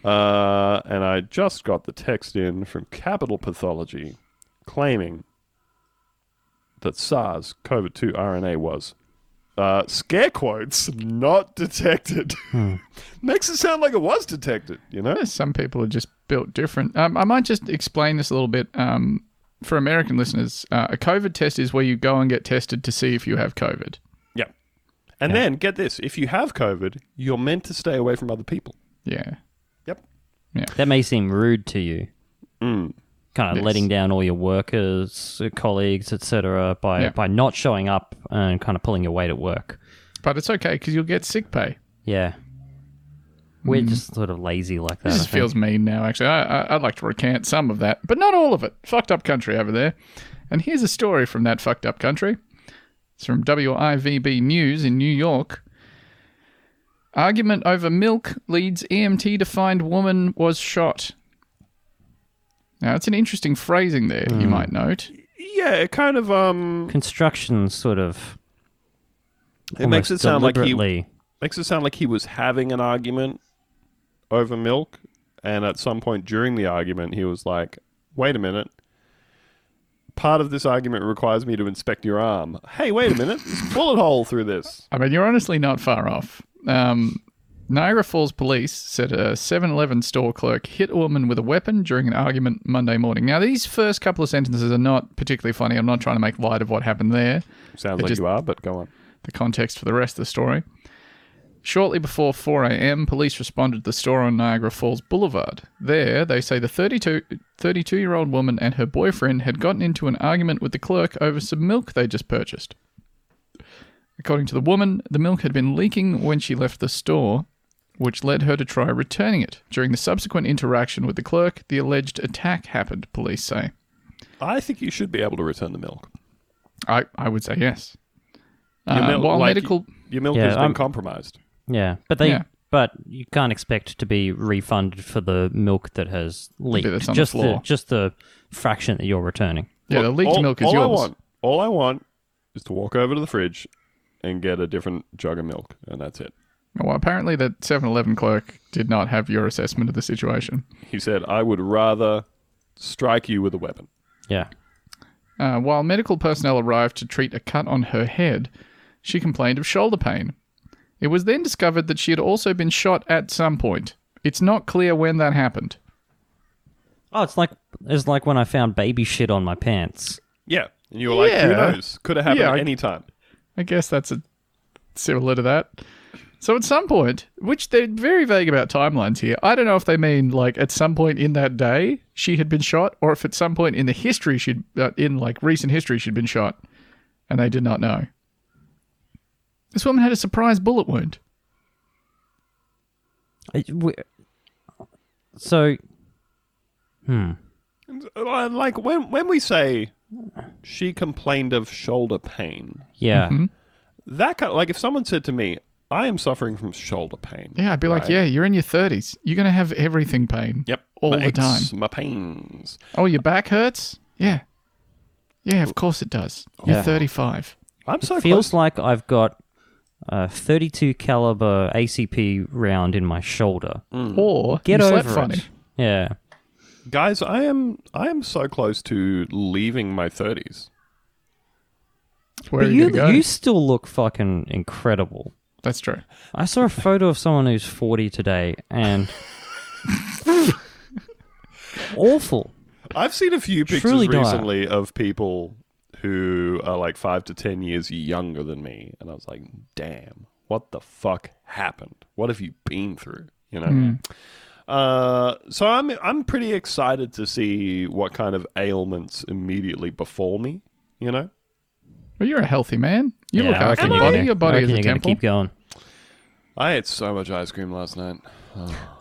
Uh, and I just got the text in from Capital Pathology claiming that SARS CoV 2 RNA was, uh, scare quotes, not detected. Makes it sound like it was detected, you know? Some people are just built different. Um, I might just explain this a little bit. Um, for American listeners, uh, a COVID test is where you go and get tested to see if you have COVID. Yeah. And then, get this if you have COVID, you're meant to stay away from other people. Yeah. Yep. That may seem rude to you. Mm. Kind of Yes. letting down all your workers, uh, colleagues, etc., by Yeah. by not showing up and kind of pulling your weight at work. But it's okay because you'll get sick pay. Yeah, we're just sort of lazy like that. This I just think. feels mean now, actually. I, I, I'd like to recant some of that, but not all of it. Fucked up country over there. And here's a story from that fucked up country. It's from WIVB News in New York. Argument over milk leads EMT to find woman was shot. Now, it's an interesting phrasing there, you might note. Yeah, it kind of, um, construction sort of. it makes it sound like he makes it sound like he was having an argument over milk and at some point during the argument he was like wait a minute part of this argument requires me to inspect your arm hey wait a minute there's a bullet hole through this I mean, you're honestly not far off. Um, Niagara Falls police said a 7 Eleven store clerk hit a woman with a weapon during an argument Monday morning. Now, these first couple of sentences are not particularly funny. I'm not trying to make light of what happened there. sounds It like just- you are but go on The context for the rest of the story. Shortly before 4 a.m., police responded to the store on Niagara Falls Boulevard. There, they say the 32 32 year old woman and her boyfriend had gotten into an argument with the clerk over some milk they just purchased. According to the woman, the milk had been leaking when she left the store, which led her to try returning it. During the subsequent interaction with the clerk, the alleged attack happened, police say. I think you should be able to return the milk. I, I would say yes. Your Uh, milk, while like, medical. your milk Yeah, has been I'm- compromised. Yeah, but they Yeah. but you can't expect to be refunded for the milk that has leaked. that's on the just floor. just the fraction that you're returning. Yeah, the leaked all, milk is all yours. I want, all I want, is to walk over to the fridge and get a different jug of milk, and that's it. Well, apparently the 7-Eleven clerk did not have your assessment of the situation. He said, "I would rather strike you with a weapon." Yeah. Uh, while medical personnel arrived to treat a cut on her head, she complained of shoulder pain. It was then discovered that she had also been shot at some point. It's not clear when that happened. Oh, it's like it's like when I found baby shit on my pants. Yeah, and you were like, "Who knows? Could have happened Yeah, I- at any time." I guess that's a similar to that. So at some point, which they're very vague about timelines here. I don't know if they mean like at some point in that day she had been shot, or if at some point in the history she'd uh, in like recent history she'd been shot, and they did not know. This woman had a surprise bullet wound. So, Uh, Like when when we say she complained of shoulder pain, yeah. Mm-hmm. that kind like if someone said to me, "I am suffering from shoulder pain," Yeah, I'd be like, yeah, you're in your thirties. You're gonna have everything pain. Yep, all my the time. my pains. Oh, your back hurts? Yeah, yeah, of course it does. You're Yeah. 35. I'm so Feels close. like I've got a 32 caliber ACP round in my shoulder. Or Get you over slept funny. it. Yeah. Guys, I am I am so close to leaving my thirties. Where but are you, you gonna go? you still look fucking incredible. That's true. I saw a photo of someone who's 40 today and awful. I've seen a few pictures Truly dire. recently of people who are like five to ten years younger than me, and I was like, "Damn, what the fuck happened? What have you been through?" You know. Hmm. Uh, so I'm I'm pretty excited to see what kind of ailments immediately befall me. You know. Well, you're a healthy man. You Yeah, look I after your body. Your body is a temple. keep going. I ate so much ice cream last night. Oh.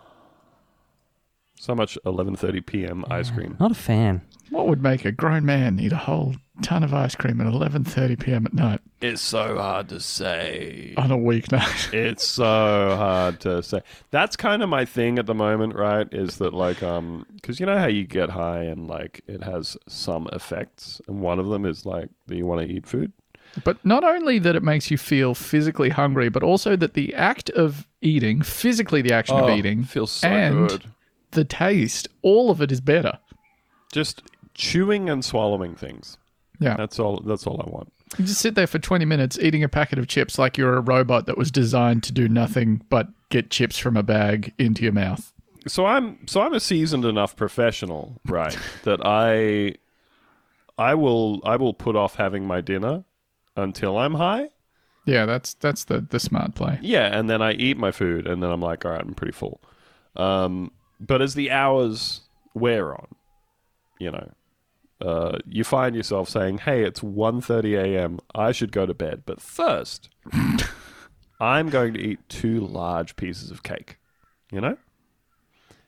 So much 11:30 p.m. ice cream. Not a fan. What would make a grown man eat a whole ton of ice cream at 11:30 p.m. at night It's so hard to say. on a weeknight? It's so hard to say. That's kind of my thing at the moment, right? Is that like um cuz you know how you get high and like it has some effects and one of them is like that you want to eat food. But not only that it makes you feel physically hungry, but also that the act of eating, physically the action of eating, feels so and good. the taste, all of it is better. Just chewing and swallowing things. Yeah. That's all that's all I want. You just sit there for 20 minutes eating a packet of chips like you're a robot that was designed to do nothing but get chips from a bag into your mouth. So I'm so I'm a seasoned enough professional, right, that I I will I will put off having my dinner until I'm high. Yeah, that's that's the the smart play. Yeah, and then I eat my food, and then I'm like, all right, I'm pretty full. Um, but as the hours wear on, you know, uh, you find yourself saying, "Hey, it's 1.30 a.m. I should go to bed." But first, I'm going to eat two large pieces of cake. You know,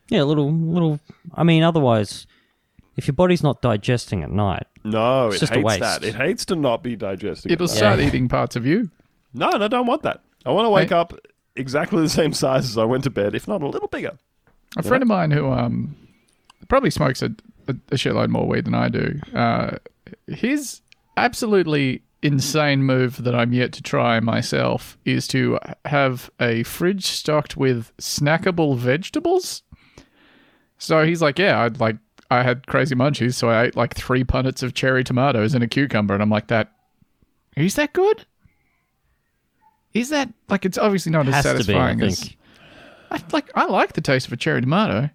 Yeah, a little, little. I mean, otherwise, if your body's not digesting at night, no, It's it just a hates waste. that. It hates to not be digesting. It'll at night. start eating parts of you. No, no, I don't want that. I want to wake Hey. up exactly the same size as I went to bed, if not a little bigger. A friend of mine who um probably smokes a, a, a shitload more weed than I do. Uh, his absolutely insane move that I'm yet to try myself is to have a fridge stocked with snackable vegetables. So he's like, yeah, I'd like I had crazy munchies, so I ate like three punnets of cherry tomatoes and a cucumber, and I'm like, that is that good? Is that like it's obviously not as has to be. I satisfying as. I like I like the taste of a cherry tomato.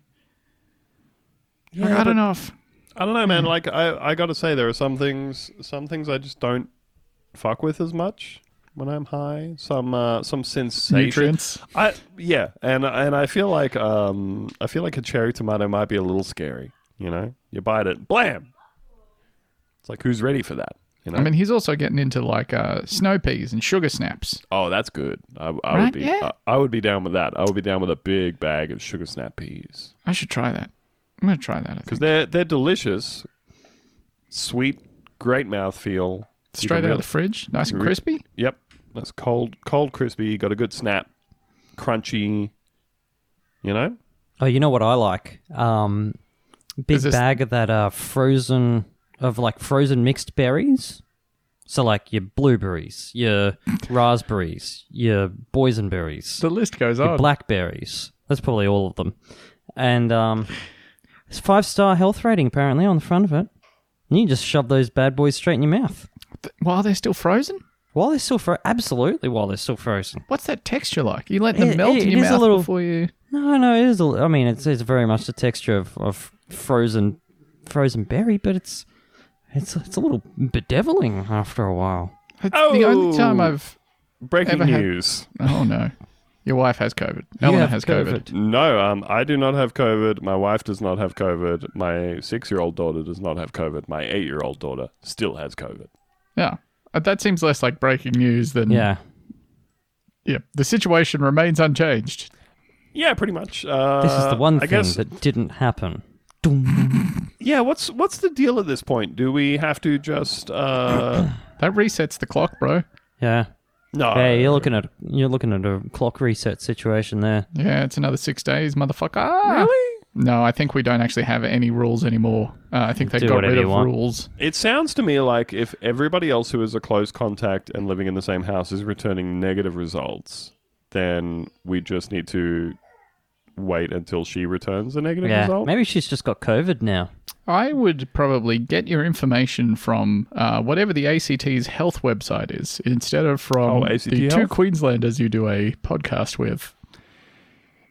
Like, I don't know if I don't know, man. Like I, I got to say, there are some things, some things I just don't fuck with as much. when I'm high. Some uh, some sensation. Nutrients. I yeah, and and I feel like um I feel like a cherry tomato might be a little scary. You know, you bite it, blam. It's like who's ready for that? You know. I mean, he's also getting into like uh, snow peas and sugar snaps. oh, that's good. I, I Right, would be. yeah. I, I would be down with that. I would be down with a big bag of sugar snap peas I should try that. I'm gonna try that. Because they're they're delicious, sweet, great mouthfeel. You Straight out really- of the fridge, nice and re- crispy. Yep, that's cold, cold, crispy. Got a good snap, crunchy. You know, Oh, you know what I like? Um, big this- bag of that uh, frozen of like frozen mixed berries. So like your blueberries, your raspberries, your boysenberries, The list goes your on. blackberries. That's probably all of them. And um, it's five star health rating apparently on the front of it. And you just shove those bad boys straight in your mouth While they're still frozen. while they're still frozen. Absolutely, while they're still frozen. What's that texture like? You let them It- melt it- in it your is a mouth little- before you. No, no, it is. A, I mean, it's, it's very much the texture of, of frozen frozen berry, but it's it's it's a little bedeviling after a while. It's The only time Oh. I've breaking Ever had- news. oh no, your wife has COVID. You Eleanor have has COVID. No, um, I do not have COVID. My wife does not have COVID. My six-year-old daughter does not have COVID. My eight-year-old daughter still has COVID. Yeah, Uh, that seems less like breaking news than Yeah, Yeah, the situation remains unchanged. Yeah, pretty much. Uh, this is the one I thing guess. that didn't happen. Yeah, what's what's the deal at this point? Do we have to just? Uh, That resets the clock, bro. Yeah, no. yeah. You're looking at you're looking at a clock reset situation there. Yeah, it's another six days, motherfucker. Really? No, I think we don't actually have any rules anymore. Uh, I think they Do got rid of want. rules. It sounds to me like if everybody else who is a close contact and living in the same house is returning negative results, then we just need to wait until she returns a negative Yeah, result. maybe she's just got COVID now. I would probably get your information from uh, whatever the ACT's health website is instead of from Oh, ACT the two Queenslanders you do a podcast with.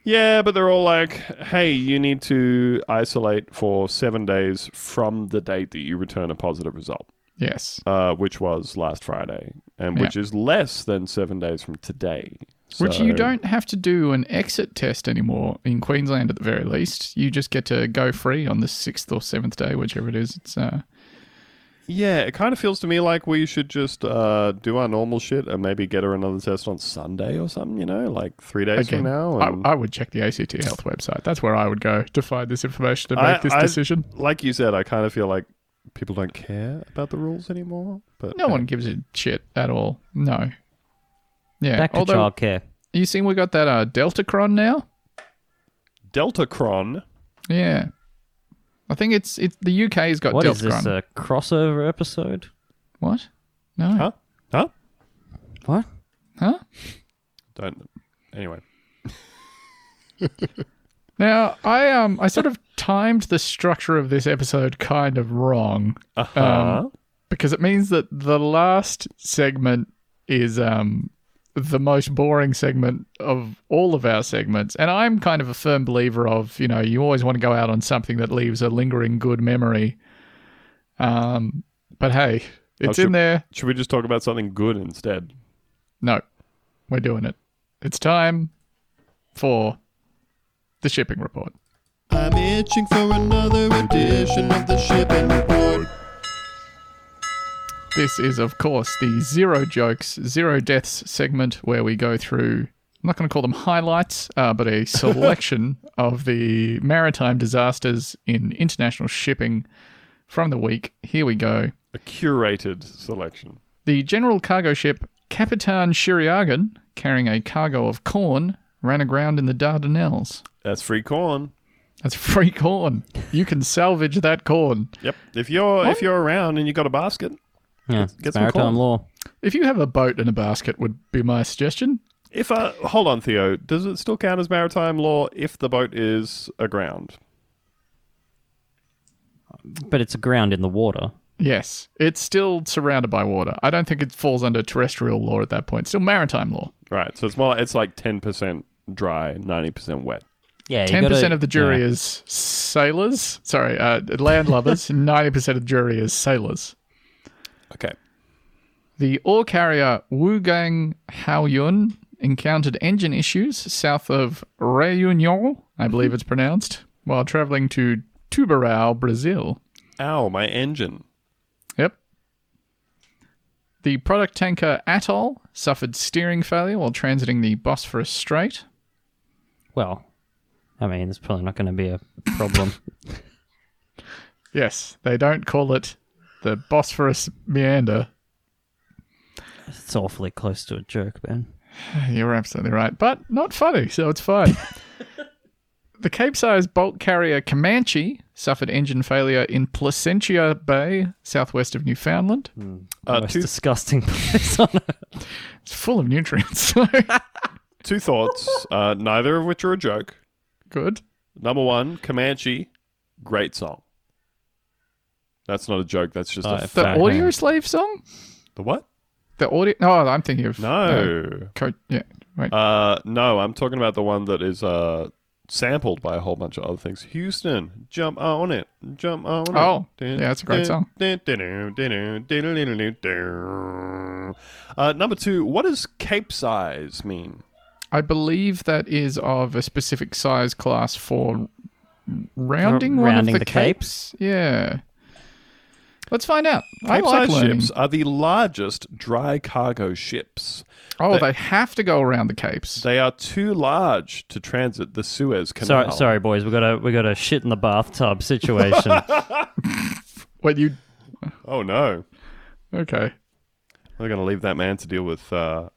Yeah, but they're all like, "Hey, you need to isolate for seven days from the date that you return a positive result." Yes. uh, which was last Friday, and which is less than seven days from today. Which you don't have to do an exit test anymore in Queensland at the very least. You just get to go free on the sixth or seventh day, whichever it is. It's uh, Yeah, it kind of feels to me like we should just uh, do our normal shit and maybe get her another test on Sunday or something. You know, like three days again. from now. I, and- I would check the ACT Health website. That's where I would go to find this information to make I- this I- decision. like you said, I kind of feel like people don't care about the rules anymore. But No one gives a shit at all. No. Yeah. Back to although, childcare. You seeing we got that uh, Deltacron now? Deltacron. Yeah. I think it's it's the UK's got What Deltacron. is this? A crossover episode? what? No. Huh? Huh? What? Huh? Don't. Anyway. Now, I um I sort of timed the structure of this episode kind of wrong. Uh huh. because it means that the last segment is um the most boring segment of all of our segments. And i'm kind of a firm believer of you know you always want to go out on something that leaves a lingering good memory. Um but hey it's should- in there. Should we just talk about something good instead? no we're doing it. It's time for the shipping report. I'm itching for another edition of the shipping report. This is, of course, the zero jokes, zero deaths segment where we go through, I'm not going to call them highlights, uh, but a selection of the maritime disasters in international shipping from the week. Here we go. A curated selection. The general cargo ship Kapitan Shiriagan, carrying a cargo of corn, ran aground in the Dardanelles. That's free corn. That's free corn. You can salvage that corn. Yep. If you're if you're around and you've got a basket, Yeah, get it's some maritime corn. law. If you have a boat and a basket, would be my suggestion. If uh, hold on, Theo, does it still count as maritime law if the boat is aground? But it's aground in the water. Yes, it's still surrounded by water. I don't think it falls under terrestrial law at that point. Still maritime law. Right. So it's more. It's like ten percent dry, ninety percent wet. Yeah, Ten percent of the jury yeah. is sailors. Sorry, uh, landlubbers. Ninety percent of the jury is sailors. Okay. The ore carrier Wugang Haoyun encountered engine issues south of Réunion, I believe mm-hmm. it's pronounced, while traveling to Tubarão, Brazil. Ow, my engine. Yep. The product tanker Atoll suffered steering failure while transiting the Bosphorus Strait. Well, I mean, it's probably not going to be a problem. Yes, they don't call it the Bosphorus meander. it's awfully close to a joke, Ben. You're absolutely right, but not funny, so it's fine. the Cape-sized bulk carrier Comanche suffered engine failure in Placentia Bay, southwest of Newfoundland. Uh, Most two, disgusting place on earth. It's full of nutrients. two thoughts, uh, neither of which are a joke. Good. Number one, Comanche, great song. That's not a joke. That's just Uh, a if The fact. Audio Slave song? The what? The audio? No, I'm thinking of uh, No. Co- yeah, wait. Uh, no, I'm talking about the one that is uh sampled by a whole bunch of other things. Houston, jump on it, jump on it. Oh, yeah, that's a great song. Uh, number two, what does cape size mean? I believe that is of a specific size class for rounding R- one rounding of the, the cape? capes. Yeah. Let's find out. I Cape like ships are the largest dry cargo ships. Oh, they- they have to go around the capes. They are too large to transit the Suez Canal. Sorry, sorry, boys. We got a we got a shit in the bathtub situation. When you Oh no, okay, we're going to leave that man to deal with uh,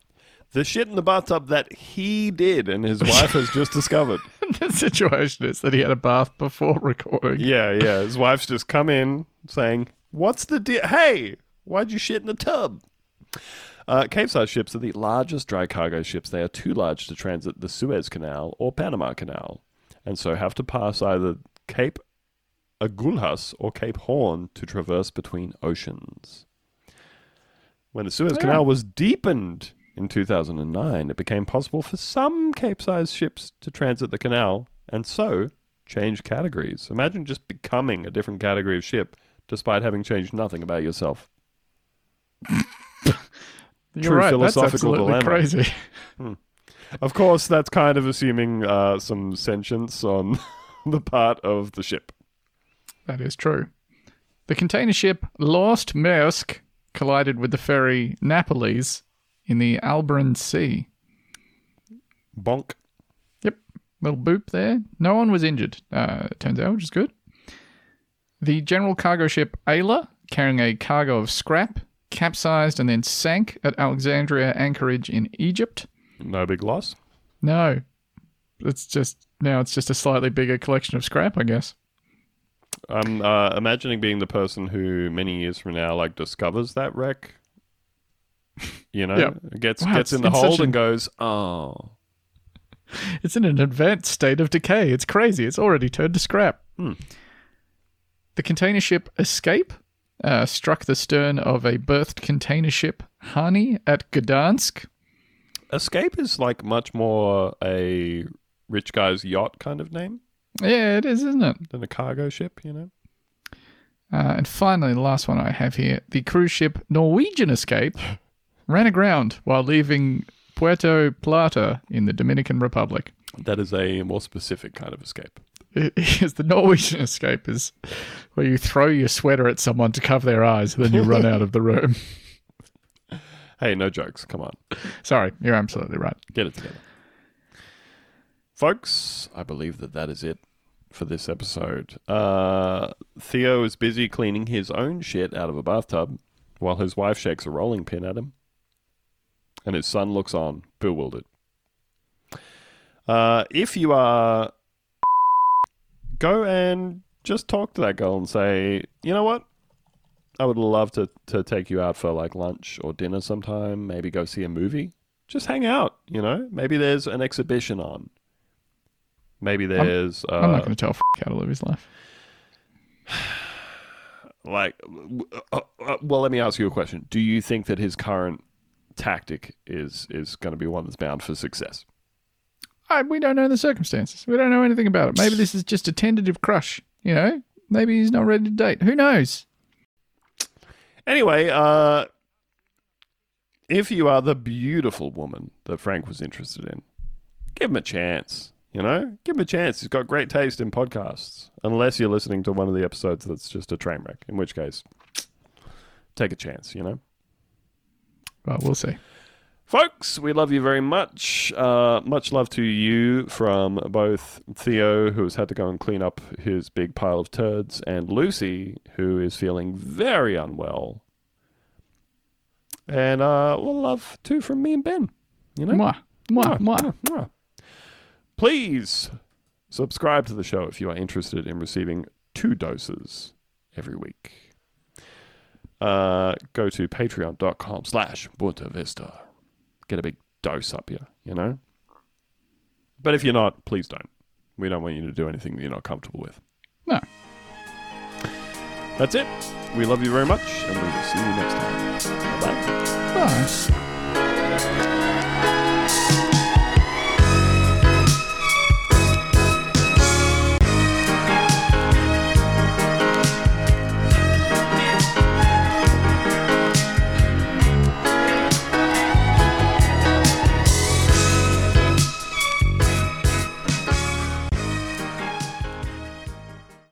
the shit in the bathtub that he did, and his wife has just discovered. the situation is that he had a bath before recording. Yeah, yeah. His wife's just come in saying, "What's the deal? Hey, why'd you shit in the tub?" Uh, Cape-sized ships are the largest dry cargo ships. They are too large to transit the Suez Canal or Panama Canal, and so have to pass either Cape Agulhas or Cape Horn to traverse between oceans. When the Suez Canal was deepened in 2009, it became possible for some Cape-sized ships to transit the canal and so change categories. Imagine just becoming a different category of ship despite having changed nothing about yourself. You're True right. philosophical That's absolutely dilemma. crazy. Of course, that's kind of assuming uh, some sentience on the part of the ship. That is true. The container ship Lost Maersk collided with the ferry Napoles in the Alboran Sea. Bonk. Yep, little boop there. No one was injured, uh, it turns out, which is good. The general cargo ship Ayla, carrying a cargo of scrap, capsized and then sank at Alexandria anchorage in Egypt. No big loss. No, it's just now it's just a slightly bigger collection of scrap, I guess. I'm uh, imagining being the person who many years from now like discovers that wreck. You know, Yeah. gets Wow, gets in the hold a- and goes, "Oh, It's in an advanced state of decay. It's crazy. It's already turned to scrap. The container ship Escape uh, struck the stern of a berthed container ship Hani at Gdansk. Escape is like much more a rich guy's yacht kind of name Yeah, it is, isn't it? than a cargo ship. You know, Uh, and finally, the last one I have here the cruise ship Norwegian Escape ran aground while leaving Puerto Plata in the Dominican Republic. that is a more specific kind of escape. It is the Norwegian Escape is where you throw your sweater at someone to cover their eyes, and then you run out of the room. Hey, no jokes. Come on, Sorry, you're absolutely right. get it together, folks. I believe that that is it for this episode. Uh, Theo is busy cleaning his own shit out of a bathtub while his wife shakes a rolling pin at him, and his son looks on, bewildered. Uh, if you are, go and just talk to that girl and say, you know what? I would love to, to take you out for like lunch or dinner sometime. Maybe go see a movie. Just hang out, you know? Maybe there's an exhibition on. Maybe there's uh, I'm not going to tell f- how to live his life. like uh, uh, well let me ask you a question do you think that his current tactic is is going to be one that's bound for success I, we don't know the circumstances. We don't know anything about it. Maybe this is just a tentative crush. You know, maybe he's not ready to date. Who knows? anyway uh if you are the beautiful woman that Frank was interested in, give him a chance. You know, give him a chance. He's got great taste in podcasts, unless you're listening to one of the episodes that's just a train wreck, in which case, take a chance. You know. Well, we'll see. Folks, we love you very much. Uh, much love to you from both Theo, who has had to go and clean up his big pile of turds, and Lucy, who is feeling very unwell. And uh, well, love too from me and Ben. You know, Mwah. Mwah. Mwah. Mwah, mwah. Please subscribe to the show if you are interested in receiving two doses every week. Uh, go to patreon.com slash Bunta Vista. Get a big dose up here, you know? But if you're not, please don't. We don't want you to do anything that you're not comfortable with. No. That's it. We love you very much, and we will see you next time. Bye-bye. Bye.